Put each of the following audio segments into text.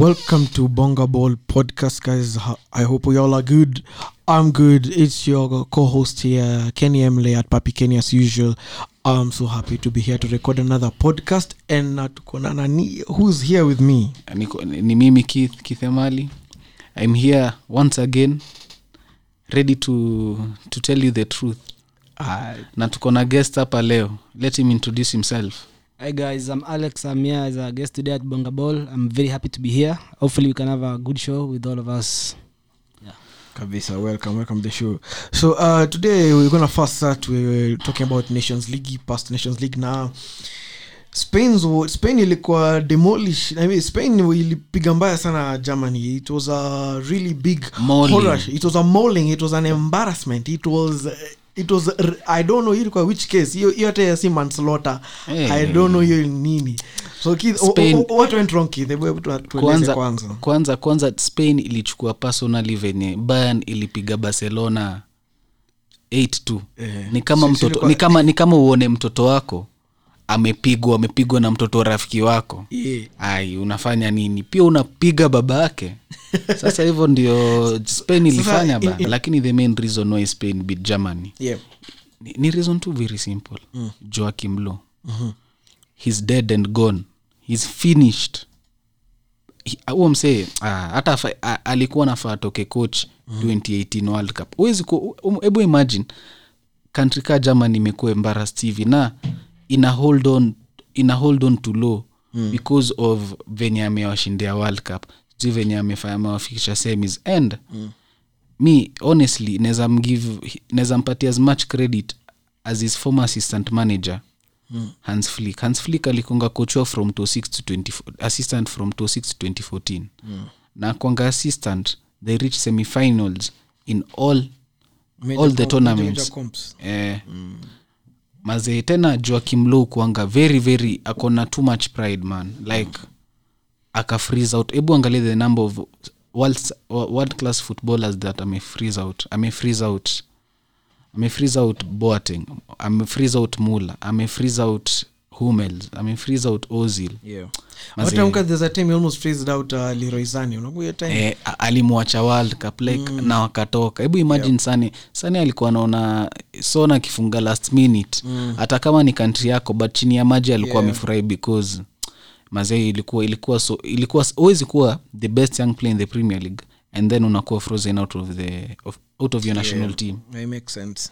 Welcome to Bonga Ball Podcast, guys. I hope we all are good. I'm good. It's your co-host here, Kenny Emily at Papi Kenny as usual. I'm so happy to be here to record another podcast. And uh, tuko nani who's here with me? Niko, ni mimi Keith, Keith Emali. I'm here once again ready to, to tell you the truth Uh, na tuko na guest hapa leo let him introduce himself Hi guys, I'm Alex. I'm here as a guest today at Bonga Ball. I'm very happy to be here. Hopefully, we can have a good show with all of us. Kabisa, welcome, welcome to the show. So uh, today we're gonna first start We're talking about Nations League, past Nations League now. Spain's Spain ilikuwa demolish. I mean, Spain ilipiga mbaya sana Germany. It was a really big horror. It was a mauling. It was an embarrassment. It was it was I don't know ilikuwa which case. Hiyo hiyo hata si manslaughter. hey. I don't know hiyo nini. So Keith, Spain- o- o- what went wrong Keith? Tu- kwanza, kwanza. kwanza kwanza spain ilichukua personally venye bayern ilipiga barcelona 8 Eh, ni kama mtoto ni kama ni kama uone mtoto wako amepigwa amepigwa na mtoto wa rafiki wako Yeah. ai unafanya nini pia unapiga baba yake sasa hivyo ndio spain ilifanya ba lakini the main reason why spain beat germany Yeah. ni, ni reason too very simple mm. joakim lo mm-hmm. he's dead and gone he's finished He- huo msee ah, hata afa- a- alikuwa nafaa toke coach mm. 2018 world cup huwezi um, hebu imagine kantri ka germany imekuwa embarrassed hivi na ina hold on ina hold on to law mm. because of venye amewashindia world cup sijui venye amewafikisha semis and mm me honestly naweza mpatia as much credit as his former assistant manager mm. hans flick hans flick alikonga kochwa from 26 to 24 assistant from 26 to 2014 mm. na kwanga assistant they reach semifinals in all Major all the tournaments eh, mm. Mazee tena joakim low kuanga very very akona too much pride man. Like aka freeze out. Hebu angalia the number of world, world class footballers that ame freeze out. Ame freeze out. Ame freeze out boating ame freeze out mula ame freeze freeze out ozil Yeah. Out uh, eh, alimwacha world cup like mm. na wakatoka hebu imagine yeah. sani sani alikuwa anaona sona akifunga last minute mm. hata kama ni kantri yako but chini ya maji alikuwa amefurahi because mazee ilikuwa ilikuwa so ilikuwa huwezi kuwa the best young player in the premier league and then unakuwa frozen out of the of, out of your national team Yeah, it makes sense.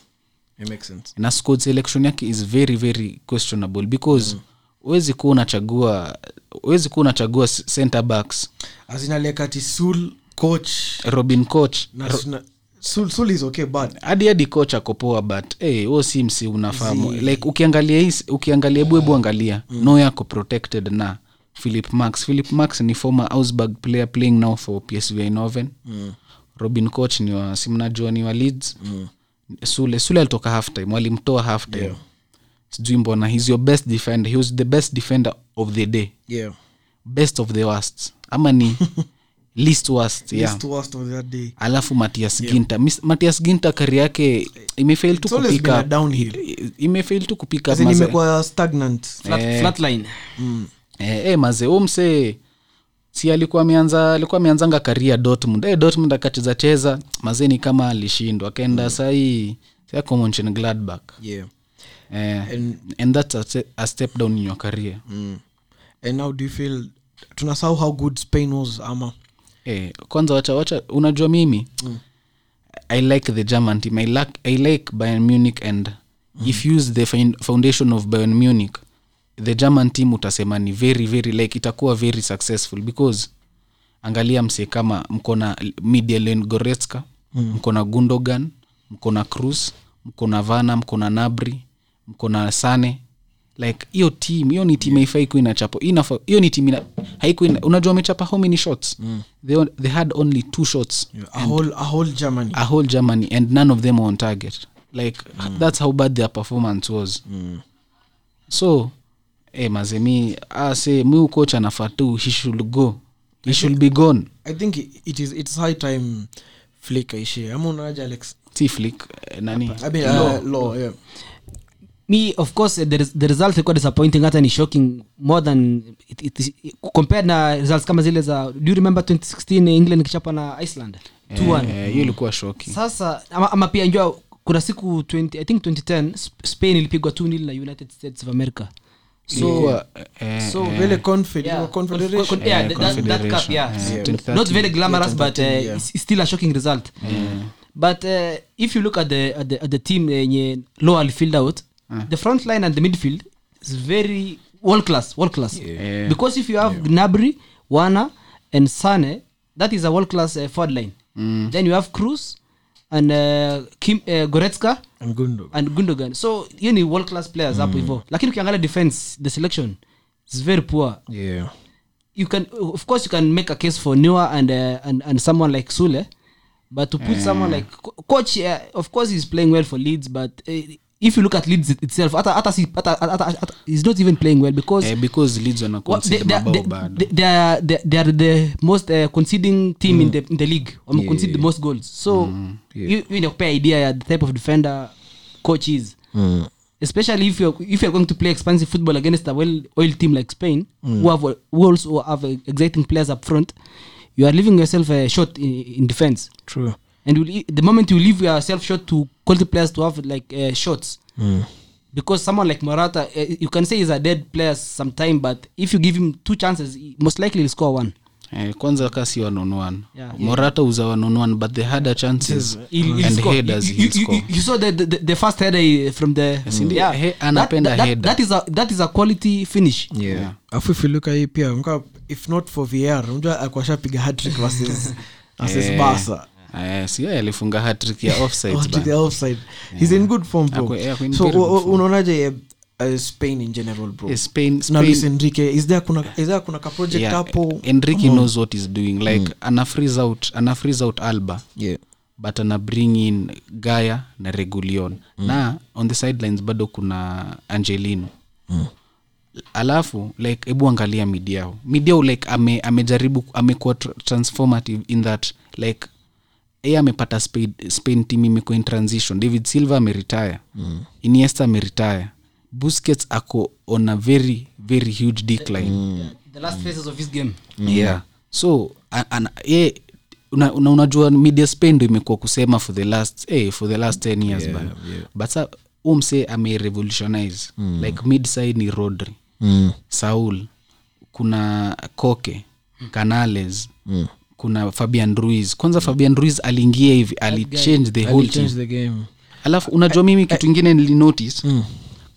It makes sense. na squad selection yake is very very questionable because huwezi kuwa unachagua huwezi kuwa unachagua s- center backs. Azinalekati Sul coach. Robin coach na, na Sul, Sul is okay but hadi hadi coach akopoa but hey, huo si msi unafahamu. Like ukiangalia hii ukiangalia hebu angalia. Mm. no yako protected na philip max philip max ni former ausburg player playing now for psv eindhoven. Mm. robin coach ni wa simnajua ni wa leeds. Mm. Sule sule alitoka halftime walimtoa half time. Yeah. sijui mbona he's your best defender. He was the best defender of the day. Yeah. best of the worst. Ama ni least worst yeah. Least worst of that day. alafu matias ginta Mis- matias ginta kari yake imefail tu It's always been a kupika. imefail tu kupika maze. Flat, Flatline. eh, eh, maze. Umse si alikuwa ameanza alikuwa ameanzanga karia dortmund hey, dortmund akacheza cheza mazeni kama alishindwa akaenda mm. sahii sacomonchen Yeah. eh, and, that's a, a step down in your career Mm. And now do you feel tunasahau how good Spain was ama eh, kwanza wacha wacha unajua mimi mm. i like the german team i like, I like bayern munich and mm. if use the foundation of bayern munich the german team utasema ni very very like itakuwa very successful because angalia mse kama mkona midialen goretzka mm. mkona gundogan mkona cruz mkona vana mkona nabri mkona sane. Like hiyo team hiyo ni team haifai kuwa inachapa. Inafa- hiyo ni team haikuina unajua amechapa how many shots? Mm. they, they had only two shots. A whole, a whole Germany. a whole germany and none of them on target. Like that's how bad their performance was. So eh, mazemi ase mi ukoch anafatu he should go. He should be gone. I think it is it's high time flik aishie. Ama unaaja Alex? si flick eh, nani? I mean, uh, law, yeah. me of course uh, the, res- the result ilikuwa disappointing hata ni shocking more than it, it, it, compared na results kama zile za do you remember 2016 england ikichapa na iceland? 2-1 Eh, ilikuwa sasa ama, ama pia njua kuna siku 20, i think 2010 spain ilipigwa 2 nil na united states of america so eh, eh, yeah, confederation con- con- yeah, Eh, that- that- that cup, Confederation, yeah. eh, So, 2013. not very glamorous but uh, yeah. it's, it's still a shocking result. But uh, if you look at the, at the, at the team yenye low alifilled out the front line and the midfield is very world class world class. Yeah. because if you have gnabry wana and sane that is a world class uh, forward line. Then you have cruz and uh, Kim, uh, goretska and gundogan. and gundogan. So hiyo ni world class players hapo hivo lakini ukiangalia defense the selection is very poor. Yeah. You can of course you can make a case for newer and uh, and and someone like Sule, but to put someone like coach, uh, of course he's playing well for leads but uh, if you look at Leeds itself, ata, ata, si- ata, ata, ata, he's not even playing well because. eh, because leads wana Well, they, they, bado. they, they, are, they, they are the most uh, conceding team in, the, in the league. Um, concede the most goals. So you, you know pay idea ya the type of defender coach is. Especially if you're if you're going to play expansive football against a well oiled team like Spain who have who also have uh, exciting players up front you are leaving yourself uh, short in, in defense. True and you, le- the moment you leave yourself short to quality players to have like uh, shots because someone like Morata uh, you can say he's a dead player sometime but if you give him two chances he most likely he'll score one eh, kwanza kasi wanonoan Yeah. morata uza wanonoan but the harder chances He'll- he'll and score. headers you, you, you, you saw the, the, the first header uh, from the indeed. He- anapenda that, that, header. that is a that is a quality finish yeah afu ifiluka hii pia if not for vr unajua akwashapiga hatrick versus versus yeah. eh, yeye alifunga hattrick ya offside Hatrick ya offside. He's in good form bro. Ako- eh, ako so form. unaonaje uh, spain in general bro? Spain, na luis enrique is there kuna is there kuna ka project yeah, hapo? Enrique Come knows what he's doing. Like ana freeze out ana freeze out alba. Yeah. But ana bring in gaya na regulion. Na on the sidelines bado kuna angelino. Alafu like hebu angalia midiao midiao like ame, amejaribu amekuwa transformative in that like ye amepata spain, spain team imekuwa in transition david silver ameretire mm. iniesta ameretire busquets ako on a very very huge decline mm the last phases of his game yeah so an, an, ye una, una, unajua media spain ndo imekuwa kusema for the last hey, for the last 10 years yeah, yeah. but sa umse amerevolutionize mm. like midside ni rodri mm. saul kuna koke canales mm. Kuna fabian ruiz. Kwanza fabian ruiz aliingia hivi alichange the whole team. the game. Alafu unajua mimi kitu ingine nilinotice mm.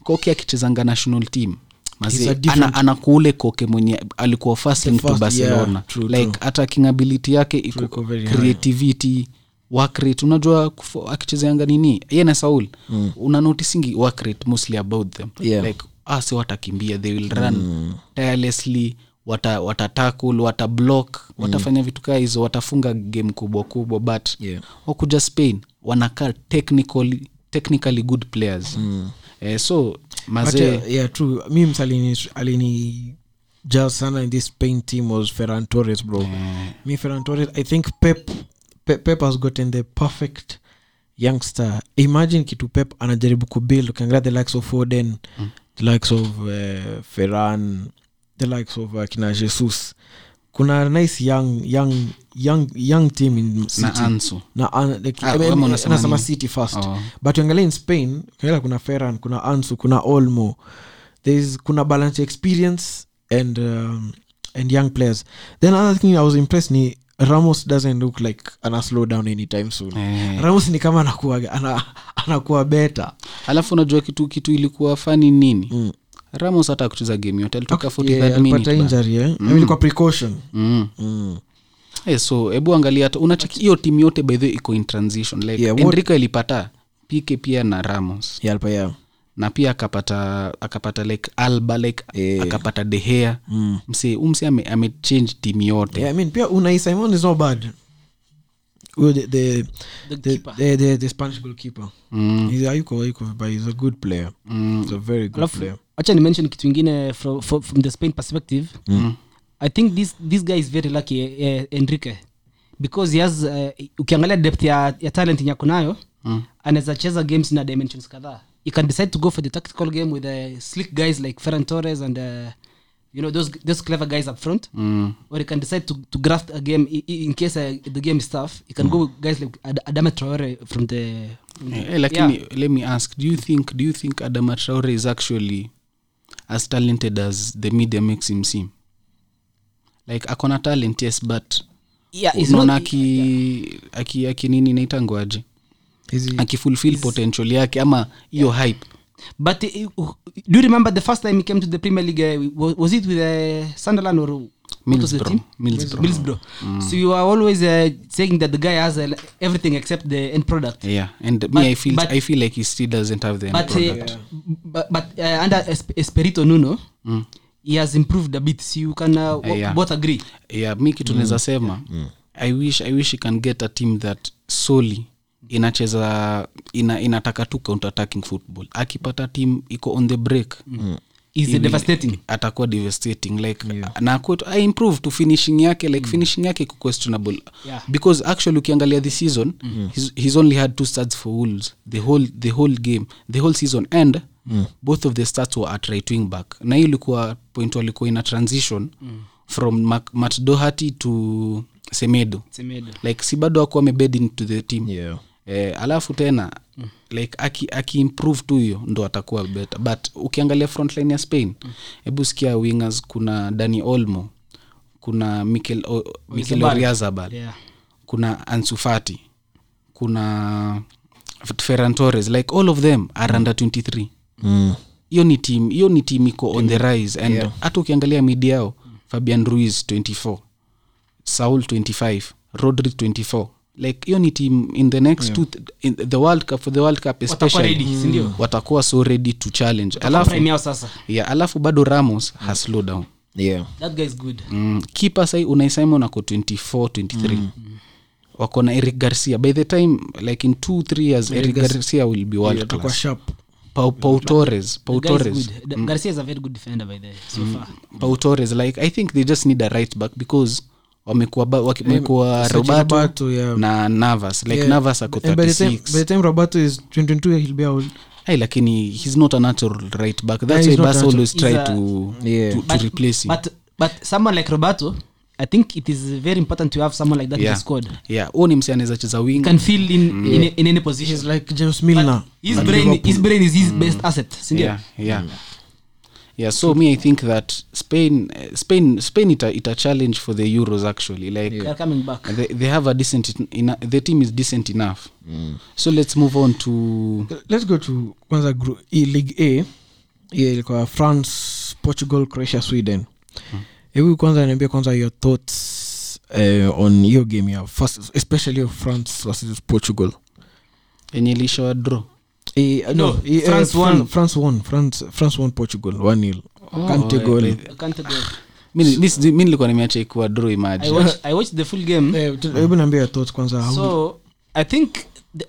koke akichezanga national team. He's Mazi, a different- ana, kuule koke mwenye alikuwa first to barcelona yeah, true, like hata kingability yake iko high. creativity work unajua akichezeanga nini? Ye na saul. Mm. unanotisingi wakrate mostly about them. Yeah. like ase watakimbia they will run mm. tirelessly wata, wata watablock wata block watafanya vitu kaa hizo watafunga game kubwa kubwa but Yeah. wakuja spain wanakaa technically, technically good players. Mm. eh, so mazee yeah true. Mi alini just sana in this spain team was ferran torres bro. Me ferran torres i think pep pep, pep has gotten the perfect youngster. Imagine kitu pep anajaribu kubuild ukiangalia the likes of foden the likes of uh, ferran the likes of uh, kina jesus. Kuna nice young young young young team in city. Na an- like, Ah, I mean, nasema city first. Oh. but uangalia in spain ukiangalia kuna ferran kuna ansu kuna olmo. Thereis kuna balance experience and um, and young players. Then another thing i was impressed ni ramos doesn't look like ana slow down anytime soon. Hey. ramos ni kama anakuwa ana, anakuwa better. Alafu unajua kitu kitu ilikuwa fani nini? Mm. Ramos hata kucheza game yote alitoka 43rd Yeah, minute alipata ba. injury eh? I mean, ilikuwa precaution mm. mm. Eh, so hebu angalia hata unacheki hiyo timu yote by the way iko in transition like Yeah, enrico ilipata pike pia na ramos yeah, yeah. na pia akapata akapata like alba like yeah. akapata dehea mm. mse umse ame, amechange timu yote Yeah, I mean pia unaisimon is not bad Huyo the, the, The the, the, the, the spanish goalkeeper Mm. He's- hayuko hayuko but he's a good player Mm. he's a very good alafu player acha ni mention kitu ingine from, from, from the spain perspective Mm. i think this, this guy is very lucky uh, enrique because he has uh, ukiangalia depth ya, ya talent yako ako nayo Mm. anaweza cheza games na dimensions kadhaa you can decide to go for the tactical game with uh, slick guys like Ferran Torres and uh, you know those those clever guys up front Mm. or he can decide to, to graft a game i- i- in case uh, the game is tough he can go with guys like Ad- Adama Traore from the, from the yeah. Me, let me ask do you think do you think adama traore is actually as talented as the media makes him seem like akona talent yes but yeah, it's unaona not, aki, aki, aki nini naitangwaje akifulfil potential yake ama hiyo hype but uh, do you remember the first time he came to the Premier League uh, was, was it with uh, Sunderland or team? Middlesbrough. Middlesbrough. So you are always uh, saying that the guy has uh, everything except the end product. yeah and But- me i feel but- i feel like he still doesn't have the end but product. uh, but, but uh, under Esp- Espirito Nuno, Mm. he has improved a bit. So you can uh, w- yeah. both agree. yeah mi kitu naweza sema i wish i wish he can get a team that solely inacheza ina, inataka tu counter attacking football. Akipata team iko on the break devastating. atakuwa devastating like na akwe- I improve to finishing yake like finishing yake iko questionable. Yeah. because actually ukiangalia this season he's, he's only had two starts for wolves the whole, the whole game the whole season. And both of the starts were at right wing back. Na hiyo ilikuwa point walikuwa ina transition from Mac- Matt doherty to semedo. Semedo. like si bado akuwa amebed into the team. Yeah. Eh, alafu tena mm. like akiimprove aki tu hiyo ndo atakuwa better but ukiangalia frontline ya spain hebu sikia wingers kuna dani olmo kuna mikel, o, mikel oriazabal Yeah. kuna ansufati kuna ferran torres like all of them are under 23 Mm. hiyo ni team hiyo ni team iko on the rise and Yeah. hata ukiangalia midi yao fabian ruiz 24 saul 25 rodri 24 like hiyo ni team in the next two in the world cup for the world cup especially. si watakuwa so ready to challenge. Alafu yeah, alafu bado ramos has slow down. Yeah. That guy is good. mm, kipa sai unai simon ako 24 23 wako na eric garcia. By the time like in two three years eric garcia will be world yeah, class. sharp. pau, pau torres pau torres. Mm. Garcia is a very good defender by the way, so far. pau torres like i think they just need a right back because wamekuwa robato wamekuwa yeah. na navas like Yeah. navas ako And by the time- by 36 the is 22 he'll be out Ay, lakini he's not a natural right back that's yeah, why bas always try a- to, Yeah. to, to But- replace him But but someone like robato I think it is very important to have someone like that in yeah. the squad. yeah huo ni msi anaweza cheza He wing can feel in in, in any position. he's like james milner his brain his brain is his best asset sindio yeah, yeah. Yeah so me i think that spain spain spain ita, ita challenge for the euros actually like yeah. coming back. they, they have a decent ena- the team is decent enough. So let's move on to let's go to kwanza group, e, league a. Hiyo ilikuwa france portugal croatia sweden. Hebu kwanza niambia kwanza your thoughts uh, on hiyo game ya first especially of france versus portugal. Yenye ilishoa draw Eh, no, No, eh, France Fran- won. france won france france won portugal one nil. Oh, kante eh, eh, Kante mi mi nilikuwa nimeacha ikuwa draw I I watched the full game. Eh, hebu niambia your kwanza so i think the,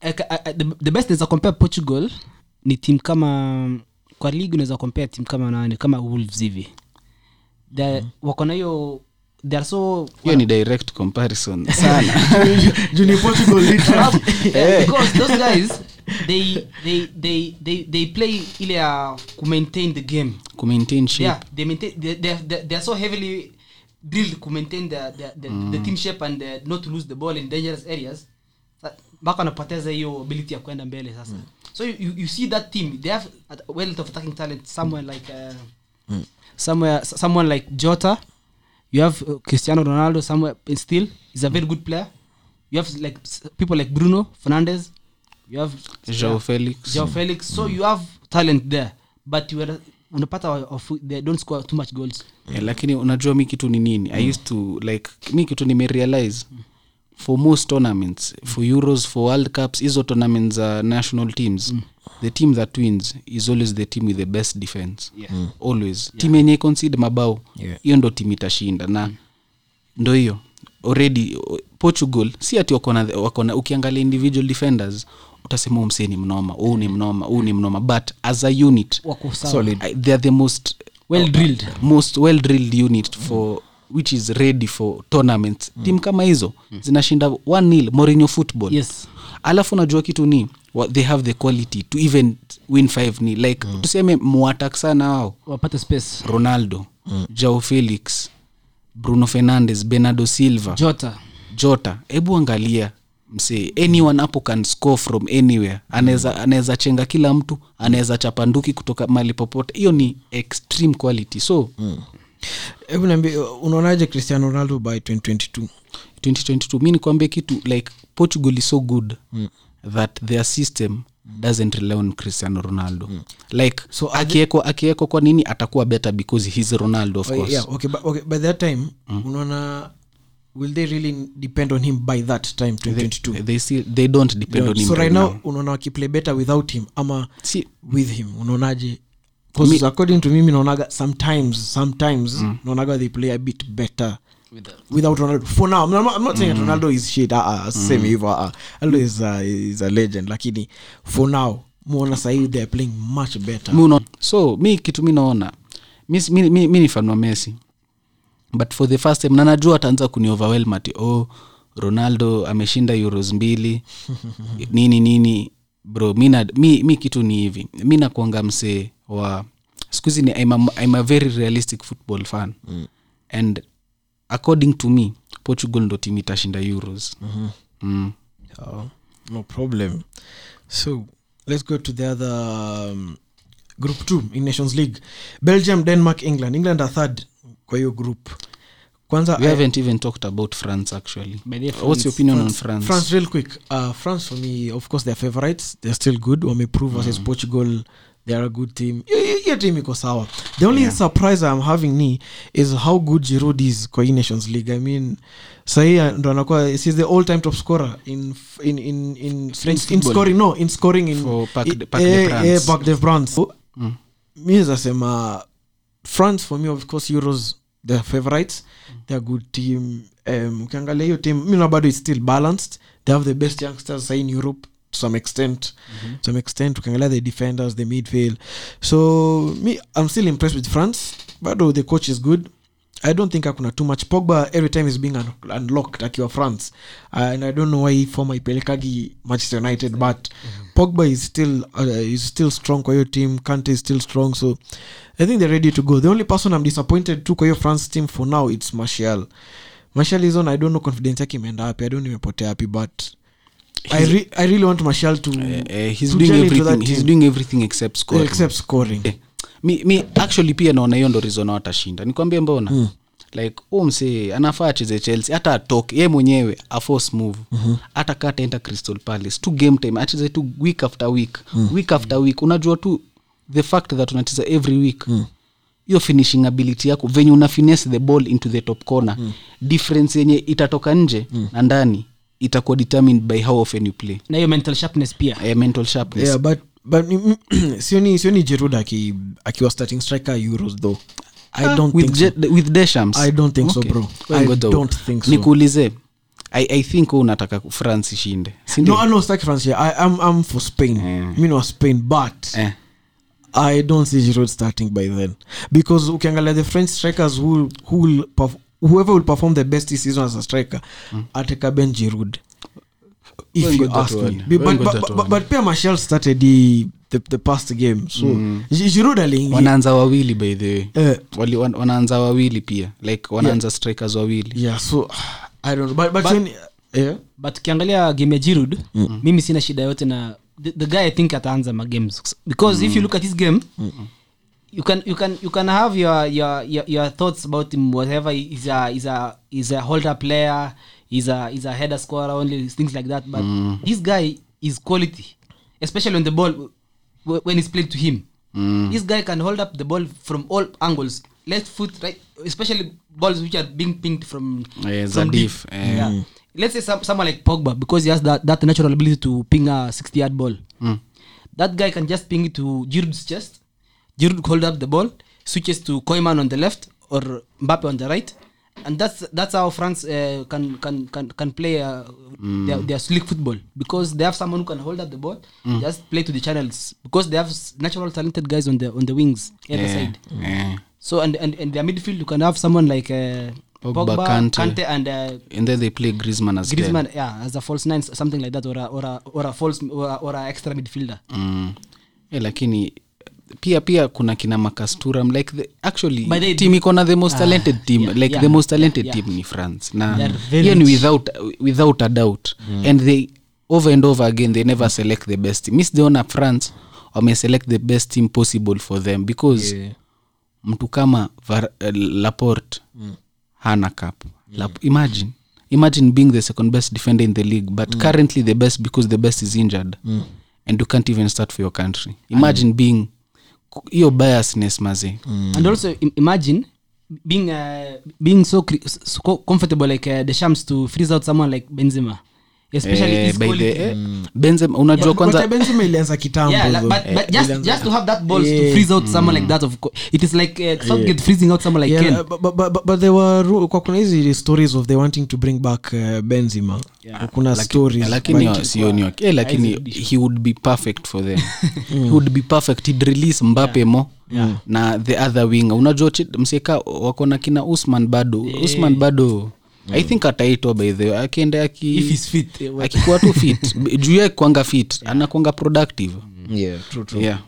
I, I, I, the, the best naweza compare portugal ni team kama kwa league unaweza compare team kama nani kama wolves hivi. Wako na hiyo they are so hiyo ni direct comparison sana. Juni portugal literally. yeah, because those guys they they they they they play ile ya ku maintain the game. Kumaintain shape. Yeah they maintain they, they, they, they are so heavily drilled to maintain the the, the, the team shape and the, not to lose the ball in dangerous areas. Mpaka wanapoteza hiyo ability ya kwenda mbele sasa. So you, you, see that team they have a wealth of attacking talent somewhere like uh, somewhere someone like Jota you have uh, Cristiano Ronaldo somewhere still is a very good player. You have like people like Bruno fernandez you have Joao Felix Joao Felix so you have talent there but you are unapata of- they don't score too much goals. Yeah, lakini unajua mi kitu ni nini? I used to like mi kitu nimerealize for most tournaments for euros for world cups hizo tournaments za national teams the team that wins is always the team with the best defense. Yeah. always. Team yenye concede mabao Yeah. hiyo ndo timu itashinda. Na ndo hiyo. Already portugal si ati wakona, ukiangalia individual defenders utasema huu msee ni mnoma huu ni mnoma huu ni mnoma. But as a unit Solid. I, they are the most well drilled. most well drilled unit for which is ready for tournaments. Tim kama hizo zinashinda one nil morinho football. Yes alafu unajua kitu ni wa- they have the quality to even win 5 ni like tuseme muatak sana wao wapate space. Ronaldo mm. jao felix bruno fernandes bernardo silva jota. Jota. Hebu angalia msee anyone hapo can score from anywhere. Anaweza anaweza chenga kila mtu anaweza chapanduki kutoka mali popote. Hiyo ni extreme quality. So hebu niambie unaonaje cristiano ronaldo by 2022 2022 mi nikwambie kitu like portugal is so good mm. that their system doesn't rely on cristiano ronaldo. Mm. like So akiekwa akieko kwa nini atakuwa better because he's ronaldo of Oh, course? yeah, okay, but, okay, by that time unaona will they really depend on him by that time 2022 they still they don't depend on him so right now now. unaona wakiplay better without him ama Si, with him unaonaje according to mimi naonaga sometimes sometimes naonaga they play a bit better without ronaldo. For now i'm not, I'm not saying mm. ronaldo is shit. Uh, uh, same hivyo uh, ronaldo is, uh, is a legend. Lakini for now muona sahii they're playing much better. Mi so mi kitu mi naona mi, mi, mi, mi ni fan messi. But for the first time na najua ataanza kuni overwhelm ati oh ronaldo ameshinda euros mbili. Nini nini. Bro mi, na, mi, mi kitu ni hivi. Mi nakuanga msee wa skuhizi ni I'm a, I'm a very realistic football fan. Mm. and according to me portugal ndo timu itashinda euros mm-hmm. mm. Oh, no problem. So let's go to the other um, group two in Nations League. Belgium, Denmark, England. England are third kwa hiyo group. Kwanza we I- haven't even talked about france actually france, what's your France- on france France real quick. Uh, France for me, of course, they're favorites. They're still good. Wameprove versus Portugal. They're a good team. Hiyo- team iko sawa. The only surprise I'm having ni is how good Giroud is kwa hii Nations League. I mean, sahii ndo anakuwa he's the all time top scorer in in in in, French in, in scoring no in scoring in de- Parc eh, France. eh, de France. Mm. mi zasema france for me of course euros their favorites they're good team um, ukiangalia hiyo team mi na bado is still balanced they have the best youngsters sahii in europe some extent. To some extent ukiangalia the defenders the midfield. So me i'm still impressed with france. Bado the coach is good. I don't think akuna too much. Pogba every time is being un unlocked akiwa france. Uh, and i don't know why former ipelekagi manchester united but pogba is still uh, is still strong kwa hiyo team. Kante is still strong. So i think they're ready to go. The only person i'm disappointed to kwa hiyo france team for now it's martial. Martial is on. I don't know confidence yake imeenda wapi. I don't imepotea wapi but I, re- I really want Marshall to, Uh, uh, he's to doing everything he's doing everything except scoring. Except scoring. Yeah. mi, mi actually pia naona hiyo ndo rizona watashinda nikwambie mbona? Mm. like huu msee anafaa acheze chelsea. Hata atoke ye mwenyewe aforce move. Mm-hmm. hata kaa ataenda crystal palace. Tu game time acheze tu week after week. Mm. week after week. Unajua tu the fact that unacheza every week. Hiyo finishing ability yako venye una finesse the ball into the top corner. Mm. difference yenye itatoka nje mm. na ndani itakuwa determined by how often you play na hiyo mental sharpness pia yeah, mental sharpness yeah but but ni- sioni sioni jerud aki akiwa starting striker euros though i don't with, think so. Je- with deshams I don't think so, bro. Well, I don't think so. nikuulize I, i think wewe unataka france ishinde no no staki france yeah. I, I'm, I'm for spain Yeah. mi wa spain but eh. I don't see Giroud starting by then because ukiangalia the French strikers who who will perf- whoever will perform the best this season as a striker ateka Ben jirud if you ask me. But, but, but, but pia Martial started the, the, the past game so mm. jirud aliingiwanaanza wawili by the way. Uh, Wali, wan, wanaanza wawili pia. Like wanaanza strikers wawili. Yeah so I don't know. But, but, but yeah but ukiangalia game ya jirud mimi sina shida yote na the, the guy i think ataanza magames because if you look at his game you can you can you can have your your your, your thoughts about him whatever. He's a he's a he's a holder player. He's a he's a header scorer only things like that. But this guy is quality especially on the ball when it's played to him. This guy can hold up the ball from all angles. Left foot right especially balls which are being pinged from yeah, from deep. eh. yeah. let's say some, someone like pogba because he has that, that natural ability to ping a 60 yard ball that guy can just ping it to Giroud's chest Giroud hold up the ball switches to Koeman on the left or Mbappe on the right and that's that's how France uh, can can can can play uh, their, their slick football because they have someone who can hold up the ball just play to the channels because they have natural talented guys on the on the wings either Eh, side eh. so and, and and their midfield you can have someone like uh, Pogba, Pogba, Kante. Kante and uh, and then they play Griezmann as Griezmann, yeah, as a false nine, something like that, or a, or a, or a false or a, or a extra midfielder. 10. Mm. Eh, lakini pia pia kuna kina makasturam like the, actually But they team iko na the most talented team yeah, like yeah, the most talented yeah. team ni france. Na hiyo ni without, without a doubt. And they over and over again they never select the best team. Mi sijaona france wameselect the best team possible for them because Yeah. mtu kama Var- uh, laport mm. hana cap Lap- imagine. Imagine being the second best defender in the league but currently the best because the best is injured. And you can't even start for your country. Imagine being hiyo biasness maze And also imagine being uh, being so, so comfortable like uh, the shams to freeze out someone like Benzema, especially Eh, by the- eh, Benzema, unajua But- kwanza Benzema ilianza kitambo yeah, like, but, but just, ilianza- just to have that balls Yeah. to freeze out someone like that of co- it is like uh, Southgate freezing out someone like Yeah, Ken. but, but, but, but there were kwa kuna hizi stories of they wanting to bring back uh, benzima kuna stories. lakini sioni waki- eh, lakini he would be perfect for them. He would be perfect. He'd release mbape mo na the other wing unajua mseka wako na kina usman bado usman bado i think ataitwa by the way akienda aki- If he's fit, well. akikuwa tu fit. Juu yakwanga kwanga fit anakwanga productive. Yeah true true. Yeah.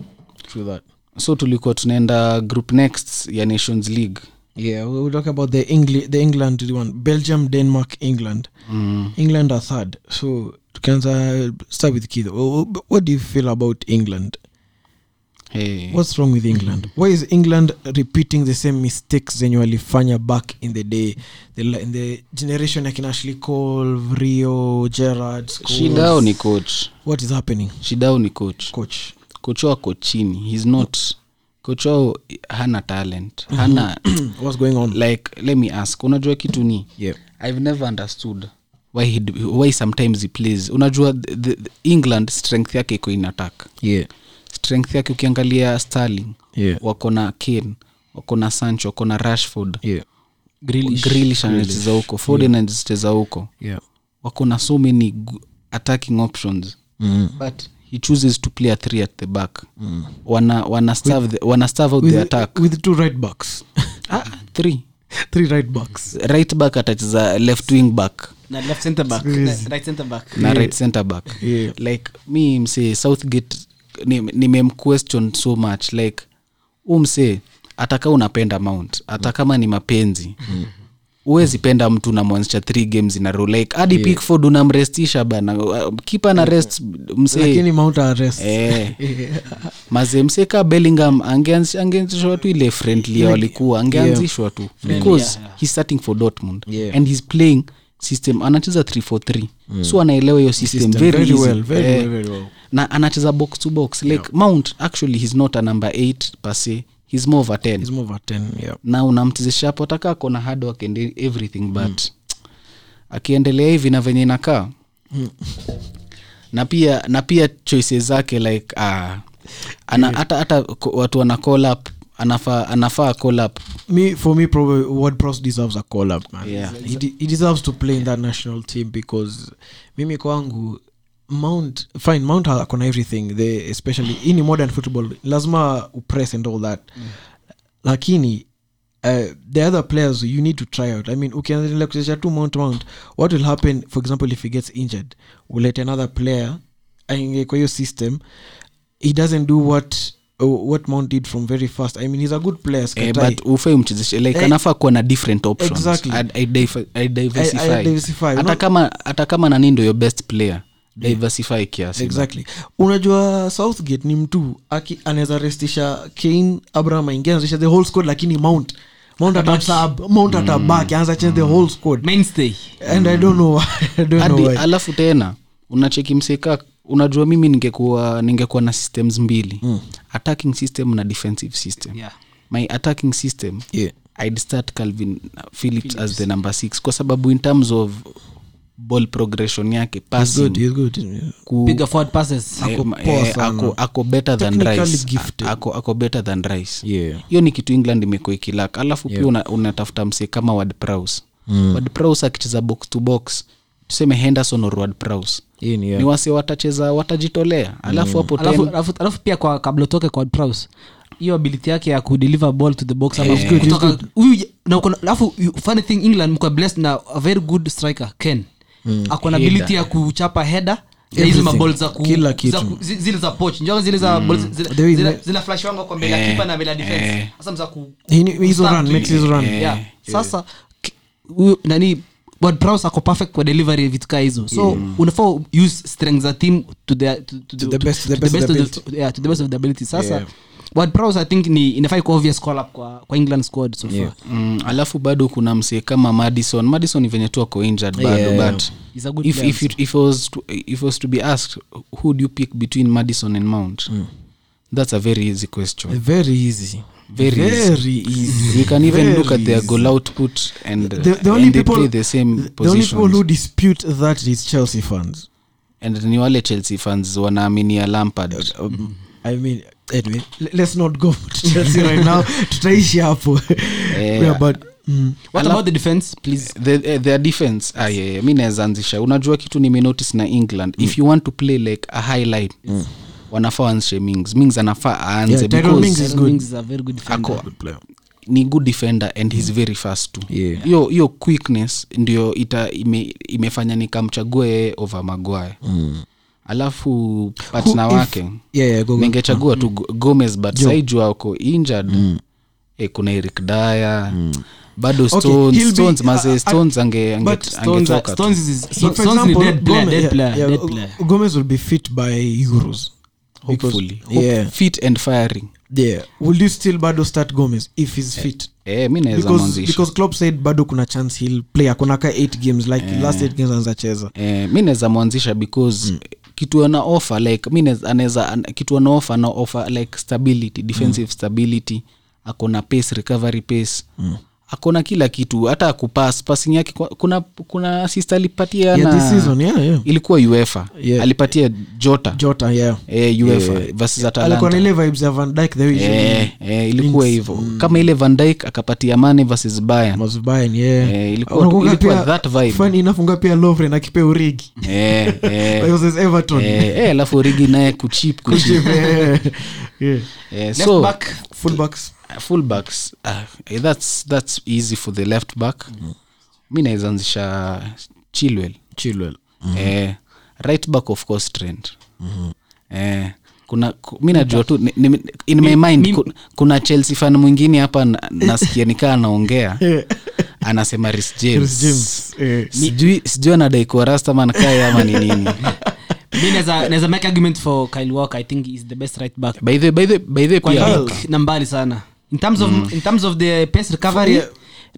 True that. So tulikuwa tunaenda group next ya nations league. Yeah we- talking about the Engli- the england one. Belgium denmark england. England are third. So tukianza start with kid what do you feel about england hey. what's wrong with england? Why is england repeating the same mistakes zenye walifanya back in the day? The, in the generation ya kina Ashley rio gerard shidao ni coach. What is happening? Shidao ni coach. Coach. Coach wao ako chini he's not coach wao hana talent. Hana what's going on? Like let me ask unajua kitu ni? Yeah. I've never understood why, he, why sometimes he plays. Unajua the, the england strength yake iko in attack. Yeah strength yake ukiangalia starling yeah. wako na kane wako na sancho wako na rashford. Yeah. Grilish anacheza huko foden anacheza huko. Yeah. Wako na so many g- attacking options. Mm. but he chooses to play a three at the back. Mm. wana, wana, starve the, wana starve out with, the attack. with two right backs. Ah, three. Three right backs. Right back atacheza left wing back. Na left center back, na right center back. na right center back. Yeah. like mi msee southgate nimemquestion ni so much like umsee msee ataka unapenda mount hata kama ni mapenzi. Huwezi penda mtu unamwanzisha th games in a row like hadi yeah. pickford unamrestisha bana. Uh, kipa na rest msee. Lakini mount Eh. mseka bellingham angeanzishwa tu ile friendly like, walikuwa angeanzishwa tu. because he's starting for dortmund. Yeah. and he's playing system anacheza 343 so anaelewa hiyo system, System, very, very well, very Eh, well, very well. na anacheza box to box. Like mount actually he's not a number 8 pase he's more of a 10 He's more of a 10 yeah. Na unamchezesha hapo ataka kona hard work and everything but akiendelea hivi na venye inakaa. Na pia na pia choices zake like uh, ana hata hata watu wana call up anafaa anafaa call up. Me for me probably ward Prowse deserves a call up man. Yeah. he, de- he deserves to play in that national team because mimi kwangu mount fine mount akona everything. The especially ini modern football. Lazima upress and all that. Lakini uh, the other players you need to try out. I mean kuchezesha tu mount mount what will happen for example if he gets injured ulete another player aingie kwa hiyo system he doesn't do what what mount did from very fast. I mean he's a good player eh, but ufai umchezeshe like Eh, anafaa kuwa na different options. exactly. I- I diversify. Hata kama hata kama nani ndo your best player diversify kiasi. Exactly. Unajua southgate ni mtu aki- anaweza restisha kane abraham aingia anazisha the whole squad lakini mount mount atasub mount anza change the whole squad. Mainstay. and i don't know i don't know why. alafu tena unacheki mseka unajua mimi ningekuwa ningekuwa na systems mbili. Mm. Attacking system na defensive system. Yeah. my attacking system yeah. I'd start calvin phillips, as the number six kwa sababu in terms of ball progression yake he's passing good he's good yeah. ku, Piga forward passes. Ako better than rice. gifted. Ako, ako better than rice. Yeah. Ni kitu england imekuwa ikilak. Alafu pia una- unatafuta msee kama wad praus mm. wad praus akicheza box to box tuseme henderson or wad praus hii ni ni yeah. watacheza watajitolea. Alafu hapo alafu, alafu, alafu pia kwa kabla utoke kwa Prowse, hiyo ability yake ya kudeliver ball to the box ama Eh. kutoka- huyu na uko alafu funny thing england mko blessed na a very good striker ken. Ako na ability ya kuchapa header na hizi mabol za zile za poch njoga zile za flash wangu kwa mbele ya kipa na mbele ya defense. Sasa ku hizo run, makes you. run. yeah. sasa huyu nani Ward Prowse ako perfect kwa delivery vitu kaa hizo. So unafaa use strength za team to the, to, to, To the best- the best of the, yeah, to the best of the ability. Sasa Yeah. Ward Prowse i think ni obvious call up kwa, kwa england squad so far. Yeah. mm, alafu bado kuna msee kama madison. Madison ni venye tu ako injured bado Yeah. but if, player if, it, if, it was to, if it was to be asked who do you pick between madison and mount? That's a very easy question. Very easy Very very easy. You can even Very look at their goal output and, the, the only and they people play the same the only people who dispute that is chelsea fans. And ni wale chelsea fans wanaaminia lampard. Um, i mean anyway let's not go to chelsea right now. Tutaishi hapo. Yeah, but mm, what Ala- about the defense please? the, uh, their defense ah, yeah, yeah. mi naweza anzisha. Unajua kitu nimenotice na england. If you want to play like a highlight wanafaa waanzishe mings mings anafaa aanze Yeah, Tyrone because Mings is good. Mings is a very good defender. Ako- ni good defender and he's very fast too Yeah. hiyo hiyo quickness ndio ita ime, imefanya nikamchague yeye over magwaye mm. alafu patna Who if- wake yeah, yeah, go, go. ningechagua tu Go- gomez but saijua uko injured eh, kuna eric daya bado Okay, stones, he'll be- stones mazee uh, uh, stones ange, ange, but Stones, angetoka tu. Stones is, So, Stones for example, dead player, Gomez, dead yeah, player, yeah, dead player. Gomez will be fit by Euros. Hopefully Hope- yeah, fit and firing yeah. Will you still bado start Gomez if he's fit? eh, eh, Because, because club said bado kuna chance he'll play akona ka 8 games like last 8 games anaweza cheza. eh, mi naweza mwanzisha because mm. kitu ana offer like mi anaweza an- kitu ana offer ana offer like stability defensive mm. stability akona pace recovery pace mm akona kila kitu hata akupas passing yake kuna kuna assist alipatia Yeah, na season, yeah, yeah. ilikuwa uefa Yeah. alipatia jota Jota, yeah. eh, uefa Yeah. versus alikuwa atalanta ile vibes ya Van Dijk the way eh, eh, ilikuwa hivyo kama ile van dyke akapatia mane versus bayern was Bayern, yeah. Ilikuwa- ilikuwa pia- that vibe. funny enough, pia Lovren akipea urigi eh, eh, versus Everton. eh, eh, alafu urigi naye kuchip kuchip Yeah. Yeah. Left so. Fullbacks uh, eh, that's, that's easy for the left back. Mi naezanzisha chilwell. Chilwell. eh, right back of course trend eh, kuna mi najua tu ni, ni, in my mind ku, kuna chelsea fan mwingine hapa na- nasikia nikaa anaongea anasema Reece james, James. Eh. sijui sijui rastaman kae ama ni nini. Mi naweza make argument for Kyle Walker. I think is the best right back. By the, by the, by the pia league sana in terms of, in terms of the pace recovery me,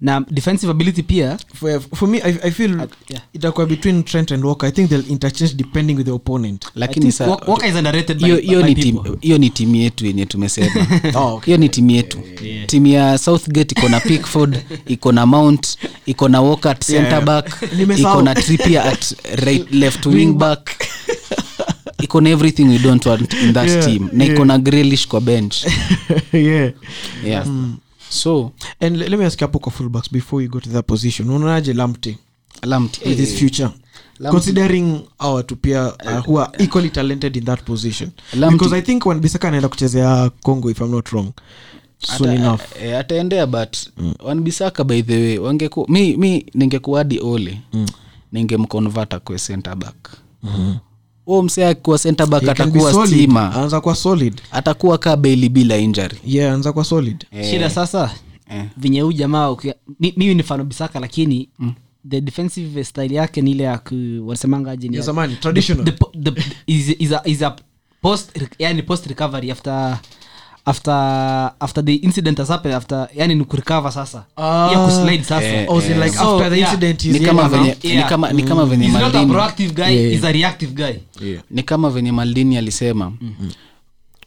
na defensive ability pia For, for me I, I feel yeah. itakuwa between Trent and Walker. I think they'll interchange depending with the opponent. Lakini sa Walker is underrated by- hiyo ni timu yetu yenye tumesema. Oh, okay. hiyo ni timu yetu. Timu ya southgate iko na pickford iko na mount iko na walker at center Yeah. back iko na trippier at right left wing back iko na everything we don't want in that Yeah, team. Na iko yeah. na grelish kwa bench. Yeah. Yeah. So and let me ask hapo kwa fullbacks before you go to that position. Unaonaje lamte lamte with his future. Lamptey- considering our watu pia uh, who are equally talented in that position. Lamptey- because i think wanbisaka anaenda kuchezea congo if i'm not wrong enough. eh, ataendea but wanbisaka by the way wangeku mi, mi ningekuadi ole ningemconvert akwe center back huo msee akiwa center back atakuwa stima. Anaanza kuwa solid. Atakuwa kaa beli bila injury. Yeah anaanza kuwa solid. Shida sasa eh. venye huu jamaa mimi ni fano bisaka lakini the defensive style yake ni ile ya ku- wanasemanga aje ni ya ya- zamani traditional. the, the, the, is, is, a, is a post yani post recovery after after after the incident has happened after yani ni kurecover sasa. Ah. ya kuslide sasa. Eh, Oh, so like So, after the yeah. incident is ni kama venye ni kama ni kama venye he's not a proactive guy Yeah. he's a reactive guy. Ni kama venye maldini alisema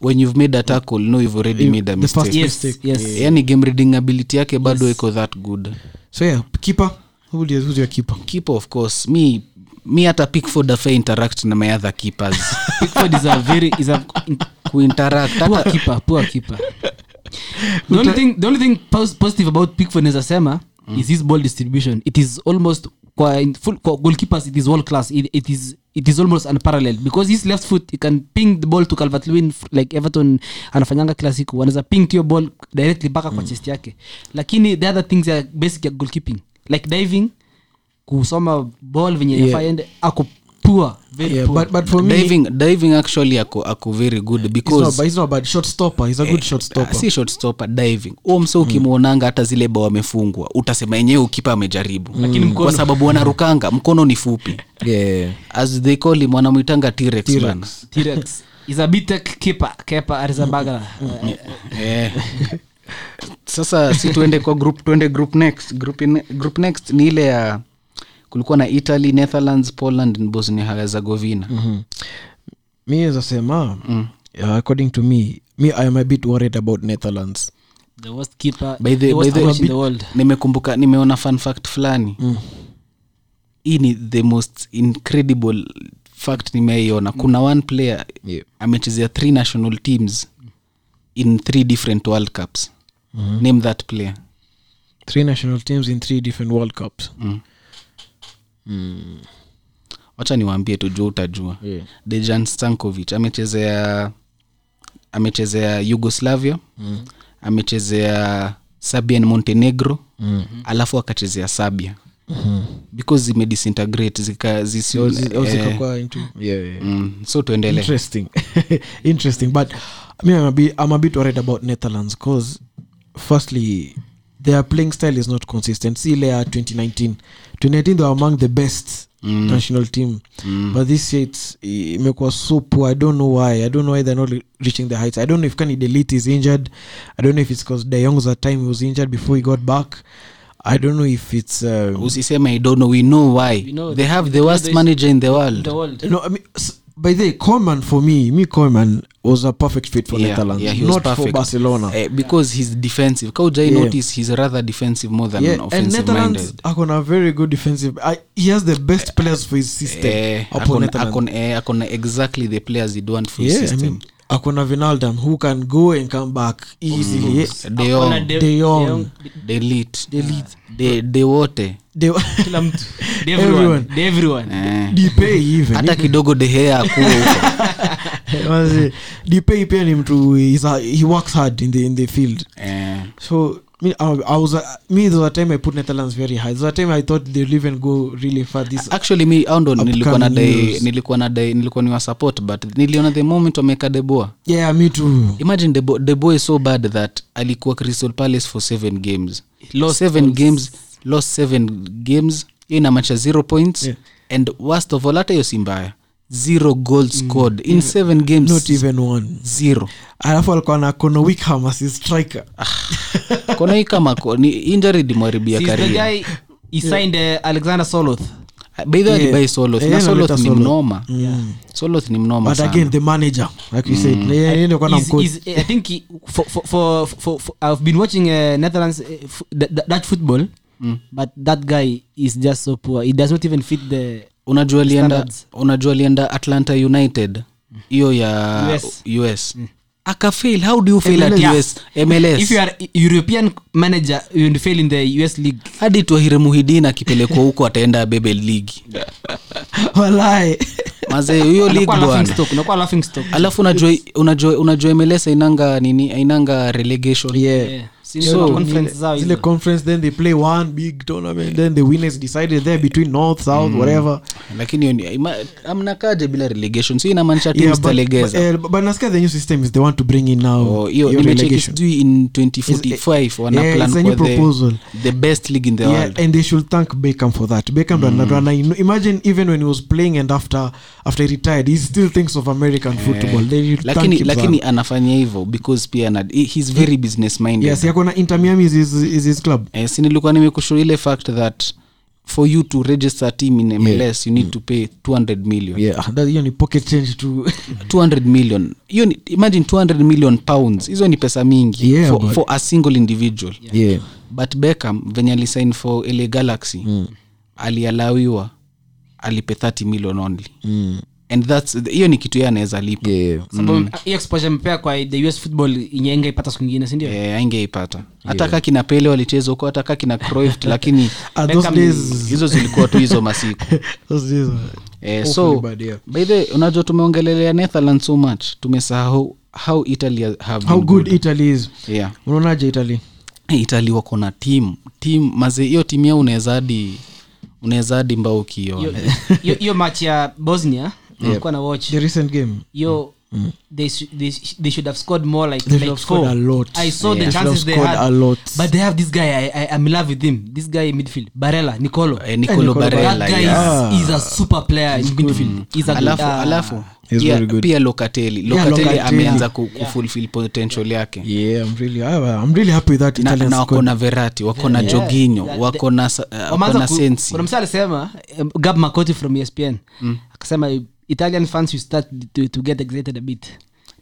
when you've made a tackle no you've already made a the first mistake. Yes mistake. yes. Yani game reading ability yake bado iko that good. So yeah keeper? Who would you, who's your keeper? Keeper of course. Mi mi hata pickford afa interact na my other keepers. Pickford is a very is a kuinteract poor hata keeper poor keeper. The only thing the only thing pos- positive about Pickford naweza sema is his ball distribution. It is almost kwa, in full, kwa goalkeepers it is world class. It, it is it is almost unparalleled. Because his left foot he can ping the ball to calvert lewin like everton anafanyanga kila siku anaweza ping to your ball directly mpaka kwa chest yake. Lakini the other things are basic ya goalkeeping. Like diving kusoma ball venye Yeah. yeah. ende ako yeah, but, but for me diving, diving actually ako, ako very good he's not, because but he's not bad. Short stopper he's a good short Ah, stopper. si short stopper diving. Huo mse ukimwonanga hata zile bao amefungwa utasema enyewe ukipa amejaribu. Lakini mkono- kwa sababu wanarukanga mkono ni fupi. Yeah. As they call him wanamwitanga t-rex bana T-Rex. Is a bit keeper kepa arizabaga Eh. sasa si tuende kwa group tuende group next. Group, in, group next ni ile ya kulikuwa na italy netherlands poland and bosnia herzegovina. Mi azasema Mm. uh, according to me me i am a bit worried about netherlands. The worst keeper By the- the worst by the- coach in the world. nimekumbuka nimeona fun fact fulani. Hii ni the most incredible fact nimeiona. Kuna one player Yeah. amechezea three national teams in three different world cups. Name that player. Three national teams in three different world cups. Mm. Wacha niwaambie tu juu utajua Yeah. dejan stankovic amechezea amechezea yugoslavia mm. amechezea sabian montenegro mm. alafu akachezea sabia mm-hmm. because zimedisintegrate zika zisi, So, zi- zikakuwa into yeah, yeah. mm, so tuendele interesting interesting but me I'm a, bit, i'm a bit worried about netherlands because firstly their playing style is not consistent see ile ya 2019 2019 they were among the best Mm. national team. But this year it's imekuwa so poor i don't know why. I don't know why they're not reaching the heights. I don't know if kani delete is injured. I don't know if it's because de youngs at time he was injured before he got back. I don't know if it's um, usisema i don't know. We know why. We know they have the worst manager in the world. the world. No, I mean, by the way, Coleman for me, me Coleman was a perfect fit for Yeah, Netherlands, yeah, he was not for. Barcelona. uh, because he's defensive kaujai Yeah. notice he's rather defensive more than yeah, and Netherlands minded are a very good defensive. I, he has the best players for his system. Uh, upon akona, Netherlands. akona, eh, akona exactly the players he want for yeah, his I system mean, Akona Vinaldum who can go and come back easily. Yeah. De Hakuna Jong, De- De wote. Eh. Hata kidogo dehea akuwa huko pia ni mtu he works hard in the in the field. yeah. So me, I, I was uh, me. There was a time I put Netherlands very high. There was a time I thought they'll even go really far. This actually me au ndo Upcoming nilikuwa na day nilikuwa na day nilikuwa niwa support but niliona the moment wameka deboa yeah, me too. imagine debo, debo is so bad that alikuwa crystal palace for seven games Lost seven games lost seven games hiyo inamacha zero points Yeah. and worst of all hata hiyo si mbaya zero goals scored in seven games. Not even one. zero. Alafu alikuwa na kono wickham as his striker. Kona wickham ako ni injury dimwaribia He's karia he signed uh, alexander soloth. Baidha Yeah. alibai soloth. Yeah, na soloth analeta ni Soloth. mnoma. Soloth ni mnoma but sana. again the manager like you said yeye- yeye ndio kwa na He's- mcoach. he's- I think he, for, for, for, for, for, I've been watching uh, Netherlands uh, f- football, but that guy is just so poor. He does not even fit the. Unajua alienda unajua alienda atlanta united hiyo ya US. us akafail how do you fail at MLS. us mls If you are European manager, you will fail in the US league. hadi tuahire muhidin akipelekwa huko ataenda bebe ligi Walai. mazee hiyo league bwana stock, laughing stock. alafu unajua unajua unajua mls ainanga nini ainanga relegation Yeah. Yeah. So, conference zao zile conference then they play one big tournament then the winners decided there between north south whatever. Lakini amnakaje bila relegation? So inamaanisha yeah, teams but, but, talegeza eh, but nasikia the new system is they want to bring in now Oh, hiyo your nimecheki in 2045 wana yeah, plan it's a the, the best league in the yeah, world. and they should thank Beckham for that. Beckham mm. imagine even when he was playing and after after he retired, he still thinks of American football. They should thank lakini him lakini anafanya hivyo because pia he's very business minded yes, yako na Inter Miami is his, is his club. eh, si nilikuwa nimekushow ile fact that for you to register team in mls you need to pay 200 million Yeah, that hiyo ni pocket change to 200 million hiyo ni- imagine 200 million pounds hizo ni pesa mingi Yeah, for, but- for a single individual yeah. but beckham venye alisign for la galaxy mm. alialawiwa alipe 30 million only Mm. And thats hiyo ni kitu yeye anaweza lipa. Yeah. sababu hiyo exposure mpea kwa the us football yenye ingeipata siku ingine sindio yeah, aingeipata hata kaa kina pele walicheza huko hata kaa kina croft lakini Ah, those Beckham- days- hizo zilikuwa tu hizo masiku. Those days. Are- eh, so by the unajua tumeongelelea netherland so much. Tumesahau how italy have how good, good. Italy is. Yeah. Unaonaje italy? Italy wako na team team maze hiyo timu yao unaweza hadi unaweza hadi mbao ukiona hiyo- hiyo match ya bosnia nilikuwa na watch the recent game yo they, sh- they, sh- they should have scored more like, They like four. a lot. i saw Yeah. the They chances they had a lot. but they have this guy I, I, i'm in love with him this guy in midfield barella nicolo Uh, nicolo Nicolo barella that guy yeah. is, is a super player in midfield He's a alafu, good, uh, alafu He's pia, very good. pia lokateli lokateli Locatelli. ameanza kufulfil kufulfill potential yake yeah i'm really i'm really happy with that na, na wako na verati wako na Yeah. joginho Yeah. wako na uh, ku- sensi kuna msa alisema um, gab makoti from espn akasema italian fans you start to, to get excited a bit.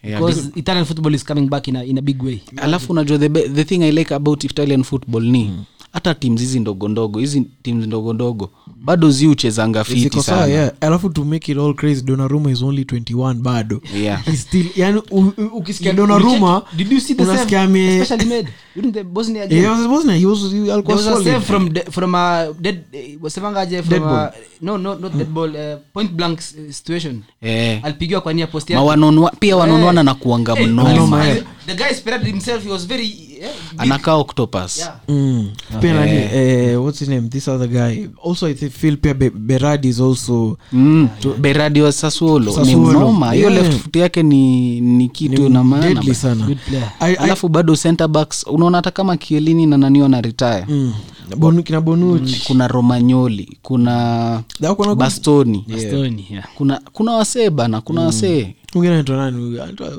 Yeah, because italian football is coming back in a, in a big way. Alafu unajua the, be- the thing i like about italian football ni hata tims hizi ndogo ndogo hizi tims ndogo ndogo bado zi uchezanga fiti sana. yeah. Alafu to make it all crazy donaruma is only 21 bado. Yeah. He's still yani u- u- ukisikia You- donaruma did you see the unasikia ame especially made during the bosnia game. yeah, wasn't he? He was, he there was a save from de, from a dead eh, wasemangaje from Dead a, ball. no no not dead ball uh, point blank situation. Eh, alipigiwa kwa nia post yake. Wanonua, pia wanonwana na kuanga Eh, mnoma. eh. the guy spread himself he was very anakaa octopus. yeah. Mm. Pia nani eh, what's his name this other guy also i think feel pia Be- berard is also Mm. beradi wa sasuolo ni Sassuolo. mnoma hiyo Yeah. left foot yake ni, ni kitu ni na maana deadly sana good player I- I- alafu bado center backs unaona hata kama kielini na naniwa na retire mm. Bonu- kina bonuchi kuna romanyoli kuna They wako bastoni Bastoni, yeah. kuna kuna wasee bana kuna wasee mwingine anaitwa nani huyu? Anaitwa-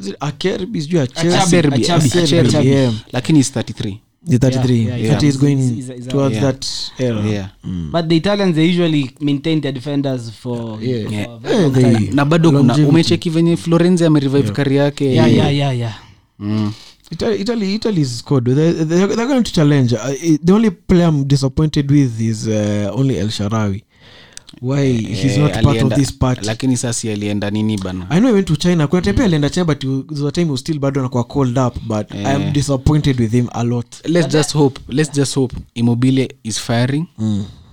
is it Acerbi? Sijui yeah. lakini is 33 The 33 Yeah, yeah, That yeah. is going He's- he's a- towards Yeah. that era yeah. but the italians they usually maintain their defenders for, Yeah. for Yeah. a very Eh, long they- na bado kuna umecheki venye florenzi amerevive kari yake yeah yeah yeah yeah Mm. Italy, Italy, Italy is good. They, they, they're going to challenge. Uh, the only player I'm disappointed with is uh, only El Sharawi. Why he's Eh, not part of this part lakini sasi alienda nini bana I know he went to China. Kuna time pia alienda China, but he- there was a time was still bado anakuwa called up. But Eh. I'm disappointed with him a lot. let's just hope let's just hope immobile is firing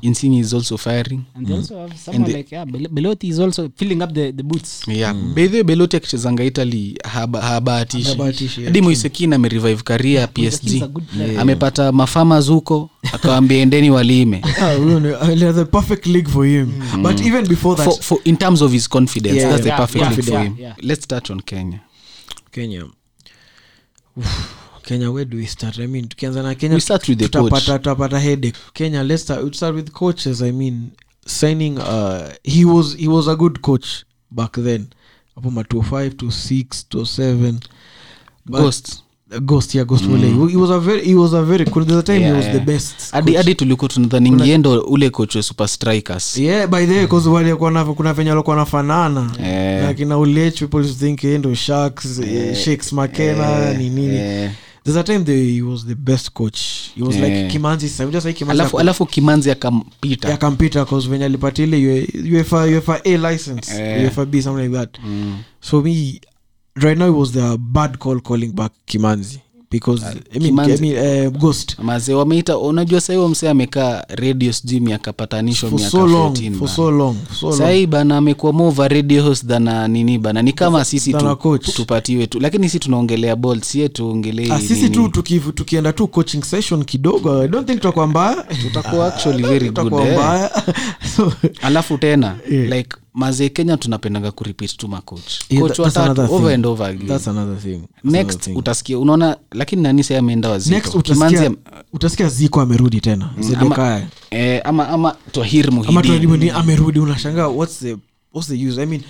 insini is also firing. And they also have someone the- like yeah, Bel- Belotti is also filling up the, the boots. Yeah. Bedhe beloti akichezanga italy haba- habahatishi Habahatishi, yeah. hadi moisekin amerevive karia yeah, psg yeah. amepata mafamas huko akawambia endeni walime. Ah, huyo ni- the perfect league for him. But even before that, for, for, in terms of his confidence Yeah, that's yeah, the perfect yeah, league for him. yeah. let's touch on kenya. Kenya. Oof, Kenya, where do we start? I mean, tukianza na Kenya, We start with the tutapata- tutapata headache. Kenya, let's start, we'll start with coaches. I mean, signing. Uh, he was he was a good coach back then. Hapo ma 205 to 6 to 7 But- ghost ghost yeah ghost mm. he was a very he was a very cool there's a time he was yeah. the best hadi hadi tulikuwa tunadhaningiendo ule coach wa super strikers yeah by the way cause walikuwa na kuna venye walikuwa nafanana Eh. like na ulech people think endo sharks yeah. shakes makena yeah. ni nini eh. There's a time they, he was the best coach he was like Eh. kimanzi sasa unajua sasa kimanzi alafu, alafu kimanzi akampita akampita cause when alipata ile UEFA UEFA A license Eh. UEFA B something like that Mm. so me right now it was the bad call calling back kimanzi because I mean, I mean uh, ghost. Mazee wameita unajua sahii huyo amekaa radio sijui miaka patanisho for miaka so long 14 for bana. amekuwa mova radio host than nini bana. Ni kama sisi tu, tupatiwe tu. Lakini si tunaongelea bol sie tuongelee Ah, sisi tu tuki, tukienda tu coaching session kidogo. I don't think tutakuwa mbaya. Tutakuwa actually very good eh. alafu tena Yeah. like mazee kenya tunapendaga kurepeat tu macoach Yeah, coach watatu over and over again. That's another thing. That's another thing. utasikia unaona lakini nani sai ameenda wazito next utasikia, utasikia ziko amerudi tena. Zedekaya. eh, ama ama twahir ama muhidi amerudi unashangaa what's the, what's the use? I mean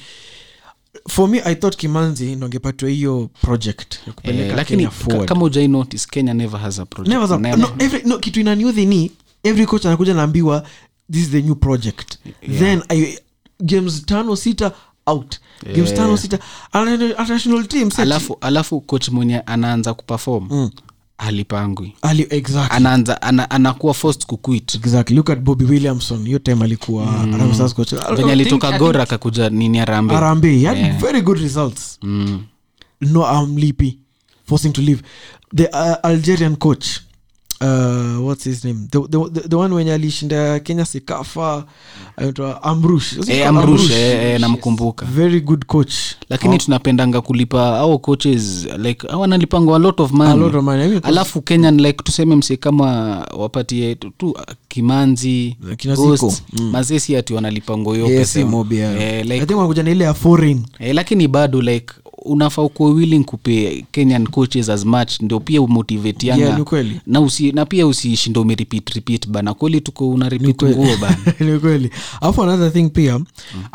for me i thought kimanzi ndo angepatiwa hiyo project ya kupeleka eh, lakini ka, kama ujai notice kenya never has a project. Never Never. no, every, no, kitu inaniudhi ni every coach anakuja naambiwa this is the new project. Then I, games tano sita out. Games tano sita. Anaenda team alafu alafu coach mwenye anaanza kuperform Mm. halipangwi Ali, exactly. anaanza ana, anakuwa forced kuquit exactly. Look at bobby williamson. Hiyo time alikuwa Harambee Stars coach. Venye alitoka gor akakuja nini arambe arambe he had very good results. Mm. no amlipi lippy forcing to leave. The uh, algerian coach uh, what's his name? The, the, the, the one wenye alishinda kenya sekafa anaitwa amrush. Was it e, called? Amrush e, e, namkumbuka. Very good coach. Lakini tunapendanga kulipa au coaches like au wanalipangwa a lot of money, A lot of money. I mean, alafu kenyan like tuseme mse kama wapatie tu, kimanzi Kina Ghost, mazesi ati wanalipango hiyo Yes, pesa. Eh, like, think na ile ya foreign. Eh, lakini bado like unafaa ukuwe willing kupe kenyan coaches as much ndio pia umotivatianga Yeah, na, usi, na pia usiishindo umerepeat repeat bana. Kweli tuko una repeat nguo bana. Ni kweli. Alafu another thing pia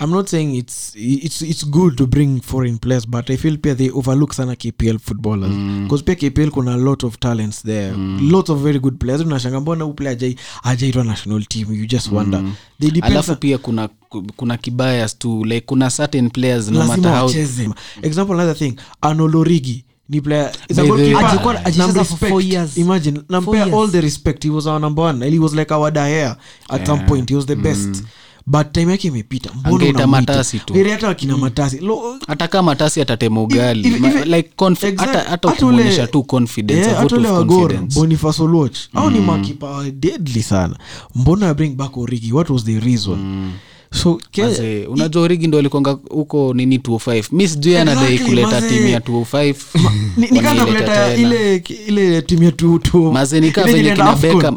i'm not saying it's, it's, it's good to bring foreign players but i feel pia they overlook sana kpl footballers. Because pia kpl kuna a lot of talents there. Lots of very good players. Unashanga mbona ajai ajaitwa national team you just wonder. They depend alafu pia kuna kuna kibias tu like kuna certain players no matter how wacheze example another thing anolorigi ni player is a goalkeeper. Ajicheza for respect. years. imagine nampea all the respect. He was our number one. And he was like our daher at some point. He was the best. But time yake imepita. Mbona? Matasi tu. Hata akina matasi. Lo- hata kama tasi atatema ugali. If- if- like conf- exact- hata hata hata tu confidence Yeah, a hata ule of wa Gor, confidence. Boniface Oluoch. Au ni makipa deadly sana. Mbona bring back origi? What was the reason so Ke- unajua origi ndo alikonga huko nini 205 mi sijui anadai Exactly, kuleta timu ya 205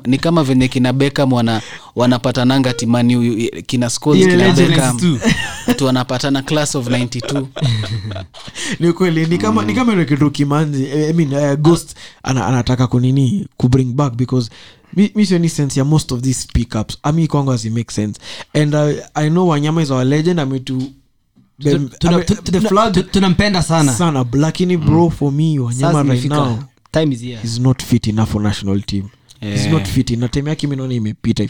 ni, kama venye kina bekam wana wanapatananga timani huyu- kina Scholes, Ile kina bekam tu. wanapatana class of 92 ni kweli ni kama ni kama ile kitu kimanzi I mean, uh, ghost ana, anataka kunini kubring back because mi, sioni sense ya most of these pickups. Ami kwangu as make sense. And uh, i know wanyama is our legend. Ametu tunampenda sana. sana. Lakini bro for me wanyama right now time is here. is not fit enough for national team. Yeah. not fit na tem yake minaona imepita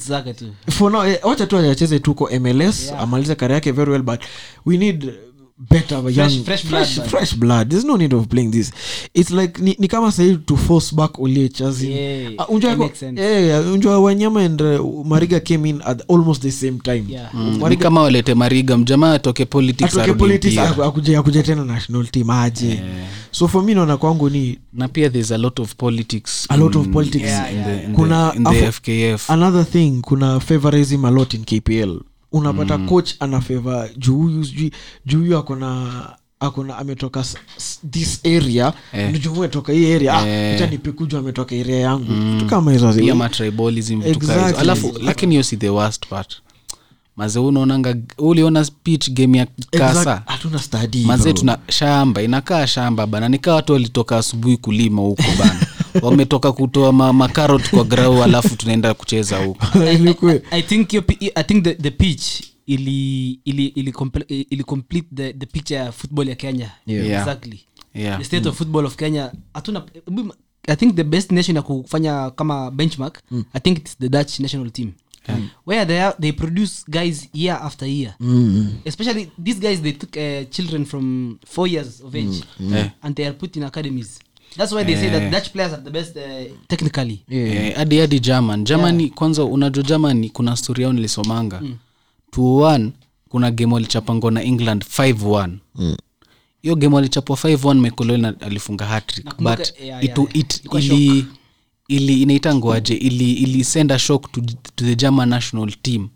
zake tu. For now eh, wacha tu acheze tuko mls Yeah. amalize kari yake very well but we need better young, fresh fresh, blood, fresh blood. There's no need of playing this. It's like ni, ni kama sahii to force back oliech as in- Yeah, Ah, unjua yeah, yeah, unjua wanyama and uh, mariga came in at almost the same time. Yeah. Mm, kama walete mariga mjamaa atoke politics atoke politics akuje akuje tena national team aje. So for me naona kwangu ni na pia there's a lot of politics. A lot of politics. yeah, Yeah, in the- in the- in the fkf another thing kuna favorism a lot in kpl unapata mm. coach ana feva juu huyu sijui juu huyu akona akona ametoka this area Eh. juu hii area Eh. ah, nipikuju ametoka area yangu mm. vitu kaa hizo. Exactly. alafu lakini hiyo si the worst part maze unaonanga uliona speech game ya kasa hatuna maze tuna shamba inakaa shamba bana nikaa watu walitoka asubuhi kulima huko bana wametoka kutoa ma, makarot kwa grau alafu tunaenda kucheza huko. Ni kweli. I think your, I think the, the pitch ili ili ili, comple, ili complete the, the picture ya football ya Kenya. Yeah. Yeah. exactly. Yeah. the state of football of Kenya hatuna I think the best nation ya kufanya kama benchmark I think it's the Dutch national team. Where they are, they produce guys year after year. Especially these guys they took uh, children from four years of age. Eh. and they are put in academies that's why they say that Dutch players are the best uh, technically. Eh, hadi hadi german. Germany kwanza unajua germany kuna stori yao nilisomanga. 2-1 kuna game walichapangwa na england 5-1 hiyo game walichapwa 5-1 michael alifunga hatrick but yeah, it, yeah, it, yeah. ili ili inaitangwaje ili ili send a shock to, to the german national team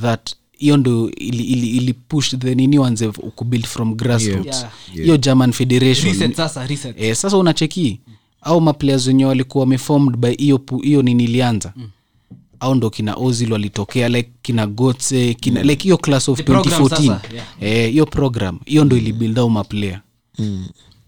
that hiyo ndo ili, ili, ili push the nini wanze kubuild from grassroots Yeah. hiyo german federation reset sasa reset Eh, sasa unacheki au maplayers wenye walikuwa wameformed by hiyo hiyo nini ilianza mm. au ndo kina ozil walitokea like kina gotse kina like hiyo class of The 2014 hiyo yeah. Eh, program hiyo ndo ilibuild au maplayer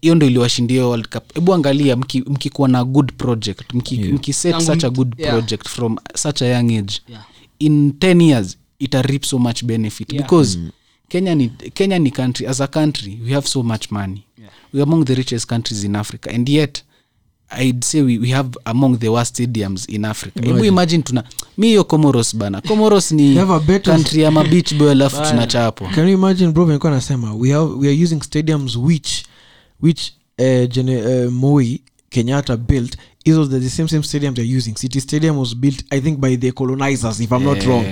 hiyo ndo iliwashindia world cup hebu angalia mki- mkikuwa na good project mkiset mki yeah. Such a good yeah. project from such a young age Yeah. in 10 years ita reap so much benefit Yeah. because kenya ni kenya ni country as a country we have so much money. Yeah. we among the richest countries in africa and yet i'd say we, we have among the worst stadiums in africa. Hebu imagine tuna mi hiyo comoros bana. Comoros ni country ya mabich boy alafu tunachapwa can you imagine bro nilikuwa nasema we, have, we are using stadiums which which uh, gene, uh, moi kenyatta built is was the, the same same stadium they're using. City stadium was built i think by the colonizers if i'm not Eh, wrong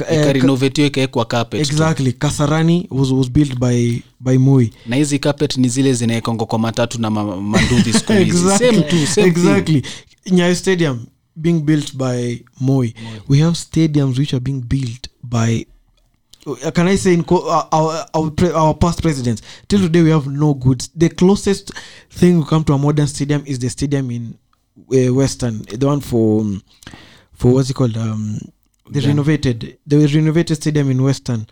ikarenovetiwa carpet exactly kasarani was, was built by by moi na hizi carpet ni zile zinaekongo kwa matatu na ma- manduthi siku hizi exactly, same tu same thing. Nyayo Stadium being built by Moi. We have stadiums which are being built by. uh, Can I say in co- our our, our past presidents? Till today, we have no goods. The closest thing we come to a modern stadium is the stadium in uh, Western, the one for um, for what's it called? Um, the Yeah. renovated, the renovated stadium in Western.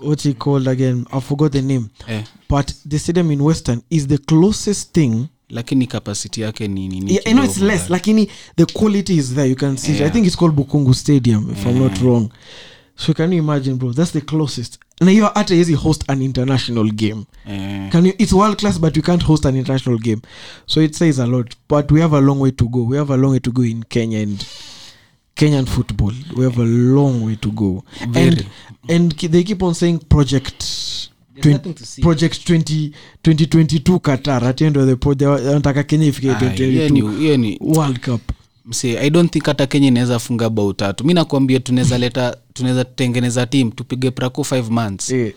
What's it called again? I forgot the name. yeah. But the stadium in Western is the closest thing lakini capacity yake ni nini yeah, I know it's less but- lakini the quality is there you can see yeah. i think it's called bukungu stadium if i'm not wrong so can you imagine bro that's the closest na hiyo hata host an international game yeah. can you it's world class but you can't host an international game so it says a lot but we have a long way to go we have a long way to go in kenya and kenyan football we have a long way to go. And Very. and they keep on saying project There's nothing to see. project 20, 2022 qatar at the end of the pro- they wa- wanataka kenya ifike ah, 2022 ni- hiyo ni world cup. Mse i don't think hata kenya inaweza funga bao tatu. Mi nakwambia tunaweza leta tunaweza tengeneza team tupige prako 5 months. Yeah.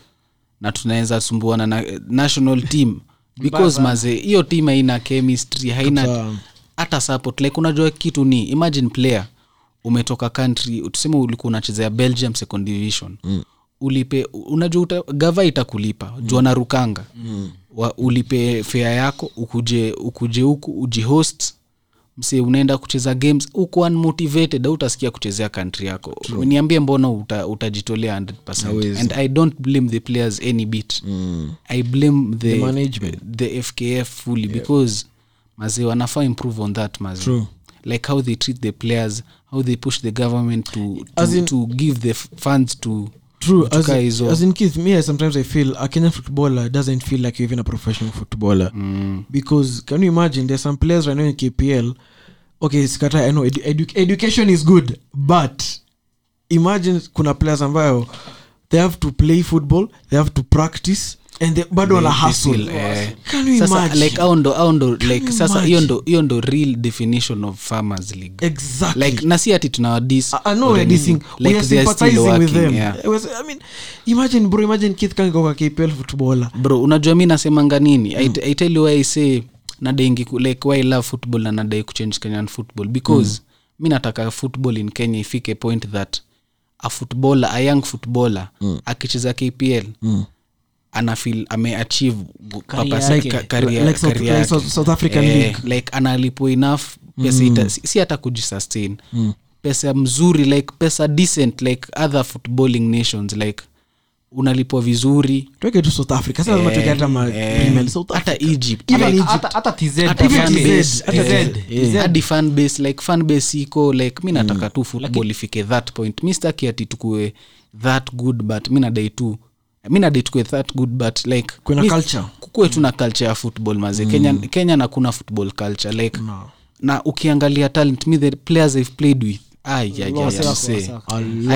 na tunaweza sumbuana na national team. Because maze hiyo team haina chemistry haina hata support. Like unajua kitu ni imagine player umetoka country tuseme ulikuwa unachezea belgium second division mm. ulipe unajua uta, gava itakulipa mm. jua narukanga mm. Wa, ulipe fea yako ukuje ukuje huku ujihost mse unaenda kucheza games uko unmotivated au utasikia kuchezea country yako niambie mbona uta, utajitolea 100 Hawezi. and i don't blame the players any bit mm. i blame the, The management. the fkf fully because mazee wanafaa improve on that maze True. Like how they treat the players how they push the government to, As to, in- to give the funds to true as, in- as in keith me sometimes i feel a kenyan footballer doesn't feel like even a professional footballer. Mm, because can you imagine there's some players right now in kpl okay sikata i know edu- edu- education is good but imagine kuna players ambayo they have to play football they have to practice bado wana they hustle feel, eh, can you sasa imagine like au ndo au ndo like you sasa hiyo ndo hiyo real definition of farmers league exactly like na si ati tunawadis I, I know we're dissing. we are sympathizing with them. It was- I mean, imagine bro, imagine Keith Kango kwa KPL footballer. bro unajua mi nasemanga nini mm. I, I tell you why I say nadaingi like why I love football na nadai kuchange kenyan football because mm. mi nataka football in kenya ifike point that a footballer a young footballer mm. akicheza kpl mm anafil ameachieve Like South- career like yake. South- South African Eh, League. like analipo enough pesa ita, si, si hata kujisustain. Pesa mzuri like pesa decent like other footballing nations like unalipwa vizuri. Tuweke tu South Africa. Sasa lazima tuweke hata fan base. Like fan base iko like mi nataka tu football ifike that point. Mi staki ati tukue that good but mi nadai tu mi nadai tukue that good but like Kuna mi- culture. tu na culture ya football maze. Kenya, kenya na kuna football culture like No. na ukiangalia talent me the players i've played with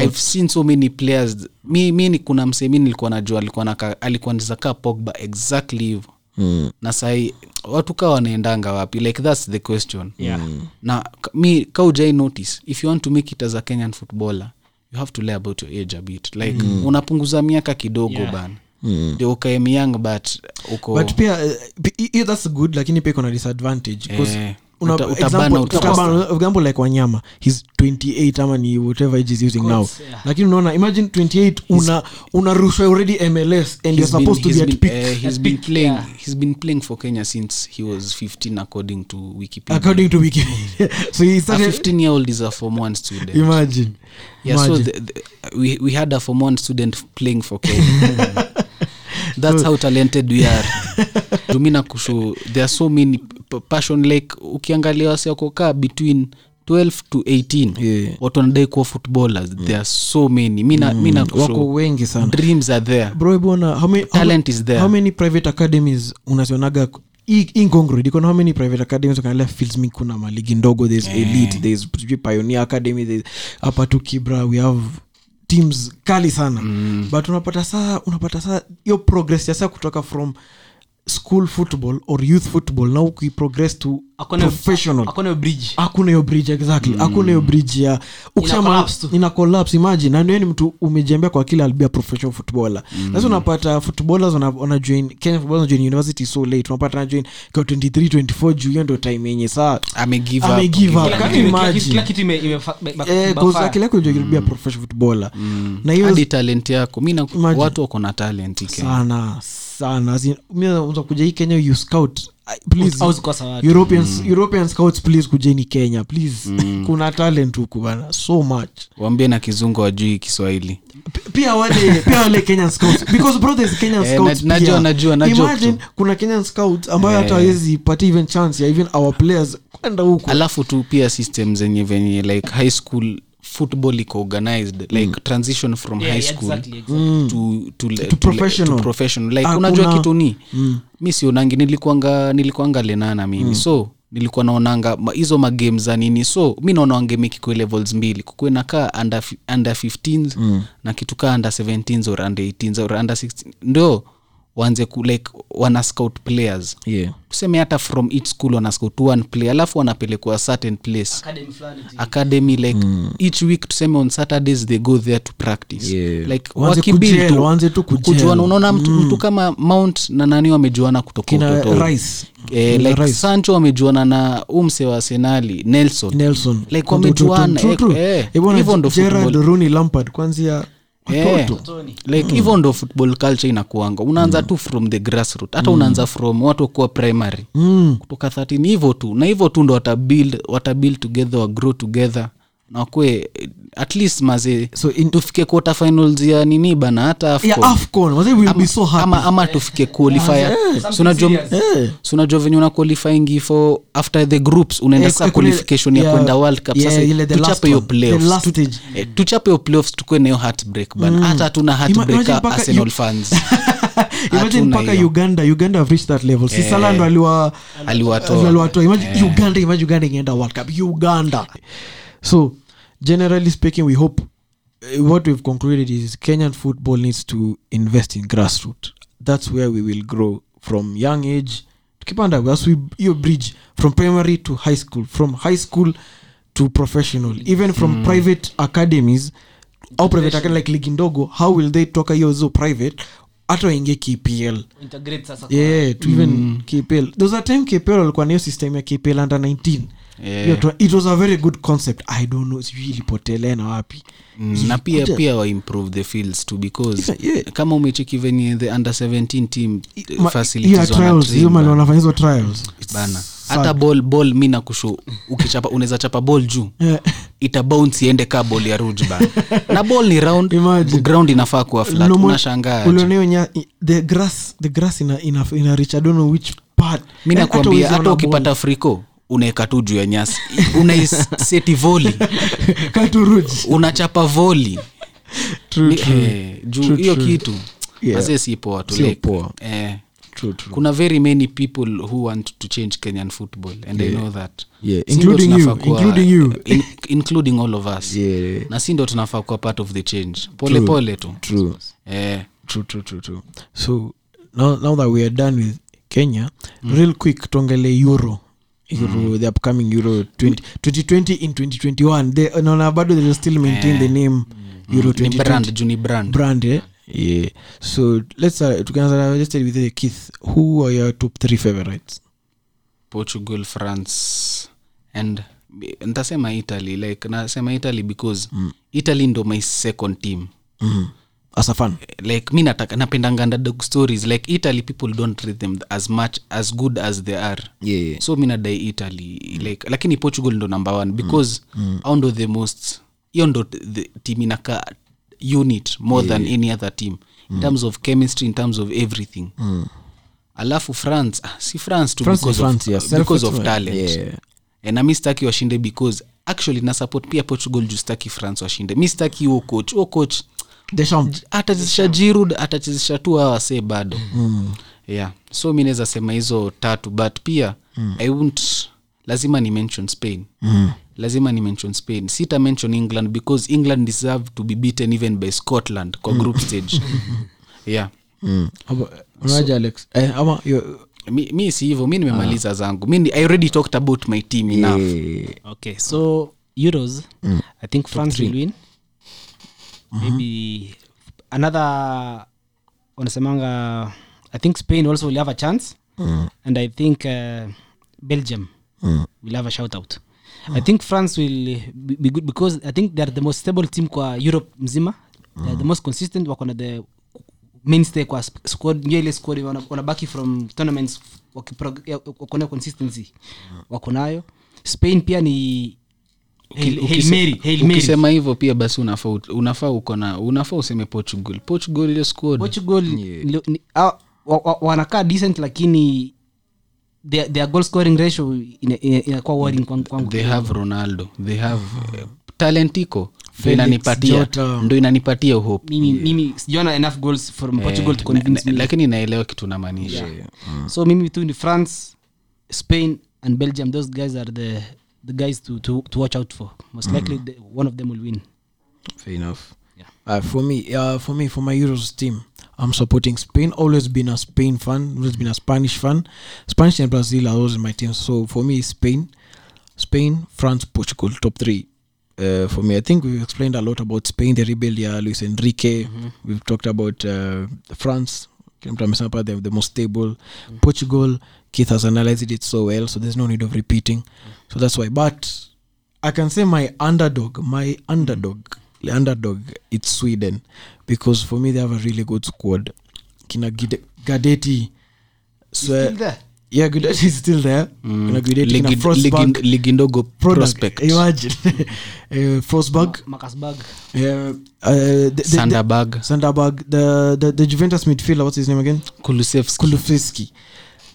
i've seen so many players. Mi, mi ni kuna msee mi nilikuwa najua alikuwa alikuwa ndiza kaa pogba exactly hivo mm. na sahi watu kaa wanaendanga wapi? Like thats the question. Yeah. na mi kaujai notice if you want to make it as a kenyan footballer you have to lay about your age a bit. Like mm. unapunguza miaka kidogo Yeah. bana. Ndio ukae myang but uko but pia uh, that's good lakini pia iko na disadvantage 'cause Eh, example- like wanyama. He's 28 ama ni whatever age is using now. yeah. lakini unaona imagine 28 una unarushwa already mls and you're supposed been- to be at peak. uh, he's At been peak, playing yeah. he's been playing for kenya since he was 15 according to wikipedia. According to wikipedia. So he a 15 year old is a form one student. Imagine. Yeah so the, the, we, we had a form one student playing for kenya that's how talented we are. Tumina kusho there are so many passion like ukiangalia wasewakokaa between 12 to 18 Yeah. watu wanadai kuwa footballers. There are so many. Mina, mina wako wengi sana. dreams are there. Bro bona how many, how, is there. how many private academies unazionaga ingongrid iko na how many private academies ukaangalia fields mi kuna maligi ndogo there's elite there's sijui pioneer academy there's hapa tu kibra we have teams kali sana mm. but unapata saa unapata saa hiyo progress ya saa kutoka from school football or youth football na ukiprogress to akone, professional. hakuna hiyo bridge. Hakuna hiyo bridge exactly. Hakuna hiyo bridge ya ukisema ina collapse imagine. Na ni mtu umejembea kwa kila albia professional footballer. Sasa unapata footballers wana, wana join Kenya footballers join university so late. Unapata na join kwa 23 24 juu hiyo ndio time yenye saa amegive up, Amegive give up. Can kitu you ime- kila imagine? kila kitu ime- eh kwa sababu akili yako ndio you'll be a professional footballer. Na hiyo hadi talent yako. Mimi na watu wako na talent sana sana. Mi unaweza kuja hii kenya you scout. European, europeans european scouts please kujeni kenya please. Kuna talent huku bana so much. Waambie na kizungu wajui kiswahili. Pia wale pia wale kenyan scouts. Because brothers kenyan Eh, scouts na- najua, najua, najua imagine tu. kuna kenyan scouts ambayo hata Eh. hawezi pata even chance ya even our players kwenda huku. Alafu tu pia system zenye venye like high school football iko organized like transition from Yeah, high school exactly, exactly. to, to, to, To professional. to professional. Like Hakuna- unajua kitu ni mi sionangi nilikuanga nilikuanga lenana mimi. So nilikuwa naonanga hizo magame za nini. So mi naonaange mekikwe levels mbili. Kukuwe nakaa under, under 15s na kitu kaa under 17s or under 18s or under 16 ndio waanze ku like wana scout players. Yeah. tuseme hata from each school wana scout one player alafu wanapelekwa certain place. Academy academy like each week tuseme on saturdays they go there to practice. Yeah. like Waanze wakibuild kujel, tu, waanze tu kujel. kujuana. unaona mtu, mtu kama mount na nani wamejuana kutoka utotoni. eh, like Rice. sancho wamejuana na umse wa senali nelson. Nelson. Like wamejuana, eh, eh, Eh, hivyo ndo Gerrard, Lampard kwanzia watoto like hivyo ndo football culture inakuanga. Unaanza tu from the grassroot hata unaanza from watu wakuwa primary. Mm. kutoka 3 hivyo tu. Na hivyo tu ndo watabuild watabuild together wa grow together na wakue at least maze So in- tufike quarter finals ya nini bana hata yeah, AFCON. afcon wazee will be so happy. ama, ama tufike qualifier. So unajua- Eh. venye una qualifying for after the groups unaenda Eh, sa qualification yeah. ya kwenda world cup. Yeah, sasa tuchape hiyo playoffs. Tu- eh, tuchape hiyo playoffs tukue nayo heartbreak bana. Hata hatuna heartbreak Ima, arsenal you- fans. Imagine mpaka uganda uganda have reached that level. Si Salah ndo Aliwatoa. aliwatoa. Uganda imagine uganda ingeenda world cup. Uganda. So generally speaking we hope uh, what we've concluded is kenyan football needs to invest in grassroot that's where we will grow from young age. Tukipanda as we hiyo bridge from primary to high school from high school to professional even from private academies au private academy like ligi ndogo how will they toka hiyo zo private hata waingie kpl Integrate sasa kwa- yeah to even kpl there was a time kpl walikuwa nayo system ya kpl under 19 Yeah. It was a very good concept i don't know sijui ilipotelea na wapi Mm, na pia Kuja- pia waimprove the fields too because yeah, yeah. kama umecheki venye the under 17 team Ma- facilities yeah, wana trials train hiyo mali bana. wanafanya hizo trials bana Sad. hata ball ball mi nakushu ukichapa unaweza chapa ball juu Yeah. itabounce iende ka ball ya rujba na ball ni round Imagine. ground inafaa kuwa flat unashangaa the grass the grass ina ina, ina reach i don't know which part mi Eh, nakwambia hata ukipata friko unaeka tu juu ya nyasi unaiseti voli unachapa voli True, Ni- true. eh, juu True, hiyo true. kitu Yeah. mazee si poa tu Sio like, poa. eh, True, true. kuna very many people who want to change kenyan football and i know that Yeah, Si including you, tunafaa kuwa- including you. in, including all of us Yeah. na si ndo tunafaa kuwa part of the change pole pole tu True. eh, true true true true so now, now that we are done with kenya real quick tuongele euro euro the upcoming euro 20, 2020 in 2021 they naona bado they still maintain the name euro ni 2020 brand brand. Brand eh? yeah. So let's uh, tukianza let's start with uh, keith who are your top three favorites? Portugal france and ntasema italy like nasema italy because italy ndo my second team. Mm. As a fan like mi nataka napendanga underdog stories like italy people don't rate them as much as good as they are yeah, yeah. so mi nadai italy like lakini portugal ndo number one because mm. au ndo the most hiyo ndo team inaka unit more than any other team in terms of chemistry in terms of everything mm. alafu france ah, si france to France because, France, of, yeah. because of talent Yeah. Eh, na mi staki washinde because actually na support pia portugal juu staki france washinde mi staki huo coach huo coach. Atachezesha jirud atachezesha tu awase bado. Mm. yeah. So mi naweza sema hizo tatu but pia mm. i wont lazima ni mention spain. Mm. lazima ni mention spain. Sita mention england because england deserve to be beaten even by scotland kwa group stage. Yeah. Mm. Aba- unaje alex. Eh, ama yo- mi, mi si hivyo mi nimemaliza zangu. Mi i already talked about my team enough. Yeah. okay so euros i think france will win maybe another wanasemanga i think spain also will have a chance. And i think uh, belgium will have a shout out. I think france will be, good because i think they're the most stable team kwa europe mzima. They're the most consistent. Wakona the mainstay kwa squad ndio ile squad wana- wanabaki from tournaments wakona consistency. Wako nayo. Spain pia ni Hail- Hail ukise- Mary, Hail Mary. ukisema hivyo pia basi unafaa unafaa uko na unafaa useme portugal. Portugal ile squad. Portugal ni- ni- wa- wa- wanakaa decent lakini their, their goal scoring ratio ina- ina- inakuwa worrying kwangu kwangu they have ronaldo. They have uh, talent iko. Ndo inanipatia ndo inanipatia hope. Mimi mimi sijaona enough goals from portugal to Eh, convince na- me. lakini naelewa kitu namaanisha. So mimi between france spain and belgium. Those guys are the the guys to, to, to watch out for. Most likely the, one of them will win. Fair enough. Yeah. uh, for me uh, for me for my euros team i'm supporting spain. Always been a spain fan always been a spanish fan. Spanish and brazil are always my team. so for me spain spain france portugal top three. Uh, for me i think we've explained a lot about spain the rebuild yeah luis enrique. We've talked about uh, france mtu amesema pale they're the most stable. Portugal keith has analyzed it so well so there's no need of repeating. So that's why. But i can say my underdog my underdog the underdog it's sweden. Because for me they have a really good squad. Kina gadeti so, yeah gadeti is still there. Frostberg ligi- ndogo prospect. Imagine. Uh, frostberg Marcusberg. yeah uh, the, the, the, sanderberg Sanderberg, the, the the Juventus midfielder, what's his name again? kulusevski. Kulufsky.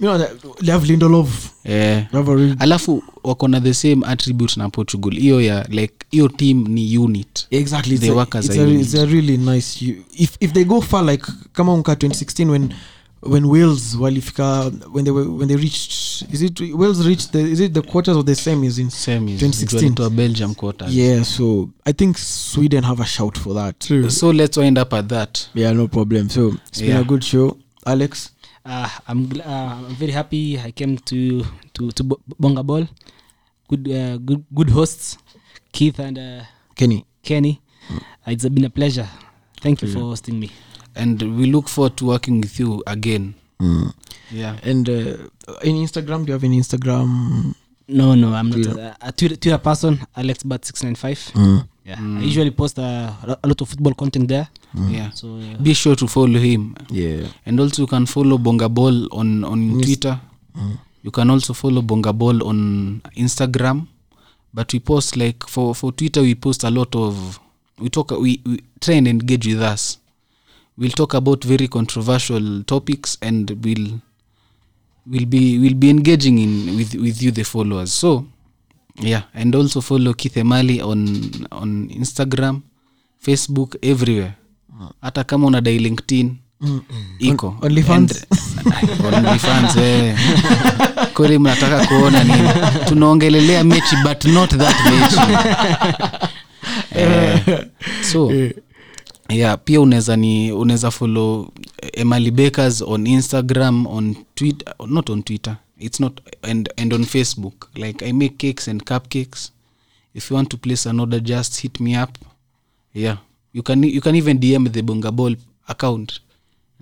You know, they have a alafu wako na the same attribute na portugal hiyo ya like hiyo team ni unit exactly. It's They a, as it's, a a, unit. it's a really nice. If if they go far, like kama unka 2016 when when Wales walifika when they were when they reached is it Wales reached the is it the quarters of the semis in same is 2016. a belgium quarter yeah. So I think Sweden have a shout for that. so let's wind up at that Yeah, no problem. So it's been Yeah. a good show, Alex. Uh, I'm, gl- uh, I'm very happy I came to to to Bonga Ball. Good uh, good good hosts, Keith and uh, Kenny. Kenny. Uh, it's been a pleasure. Thank you for hosting me. and we look forward to working with you again Mm. yeah And uh, in Instagram, do you have an Instagram? No, no, I'm not a, a Twitter, Twitter person. Alex Bat six nine five. Yeah, I usually post a, a lot of football content there. yeah So yeah. be sure to follow him. Yeah. and also you can follow bonga ball on on twitter. You can also follow bonga ball on instagram. But we post like for for twitter we post a lot of we talk we, we try and engage with us. We'll talk about very controversial topics and we'll we'll be we'll be engaging in with with you the followers. So yeah and also follow keith emali on on instagram facebook everywhere. Hata kama una dai linkedin iko. OnlyFans? OnlyFans, eh. kweli mnataka kuona nini? Tunaongelelea mechi but not that mechi. Eh, so yeah pia unaweza ni unaweza follow emali bakers on instagram on twitter not on twitter it's not and, and on facebook. Like i make cakes and cupcakes. If you want to place an order just hit me up. Yeah. You can you can even dm the bongabol account.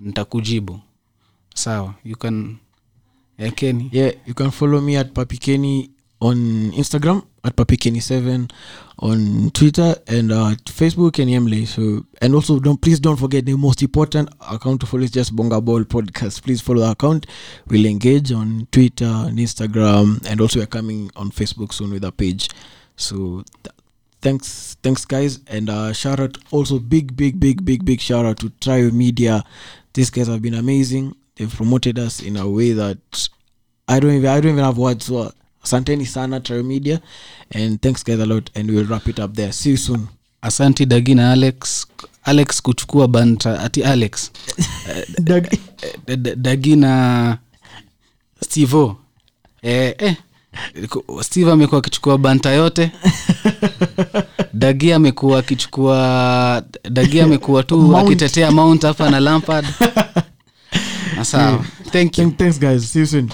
Ntakujibu sawa. You can yeah, Kenny. Yeah, you can follow me at Papi on Instagram at Papi Kenny on Twitter and uh, Facebook and Emily. So and also don't please don't forget the most important account to follow is just Bonga Ball Podcast. Please follow the account. We'll engage on Twitter and Instagram and also we're coming on Facebook soon with a page. So th- thanks thanks guys and uh shout out also big big big big big shout out to Trio Media. These guys have been amazing. They've promoted us in a way that I don't even I don't even have words. So asanteni sana Trio Media and thanks guys a lot and we'll wrap it up there. See you soon. asanti dagina alex. Alex kuchukua banta ati alex. Doug. Eh, D- dagina stevo eh, eh. steve amekuwa akichukua banta yote. Dagi amekuwa akichukua dagi amekuwa tu Mount. akitetea mount hapa na lampard. Sawa. Thank you. Thanks guys. See you soon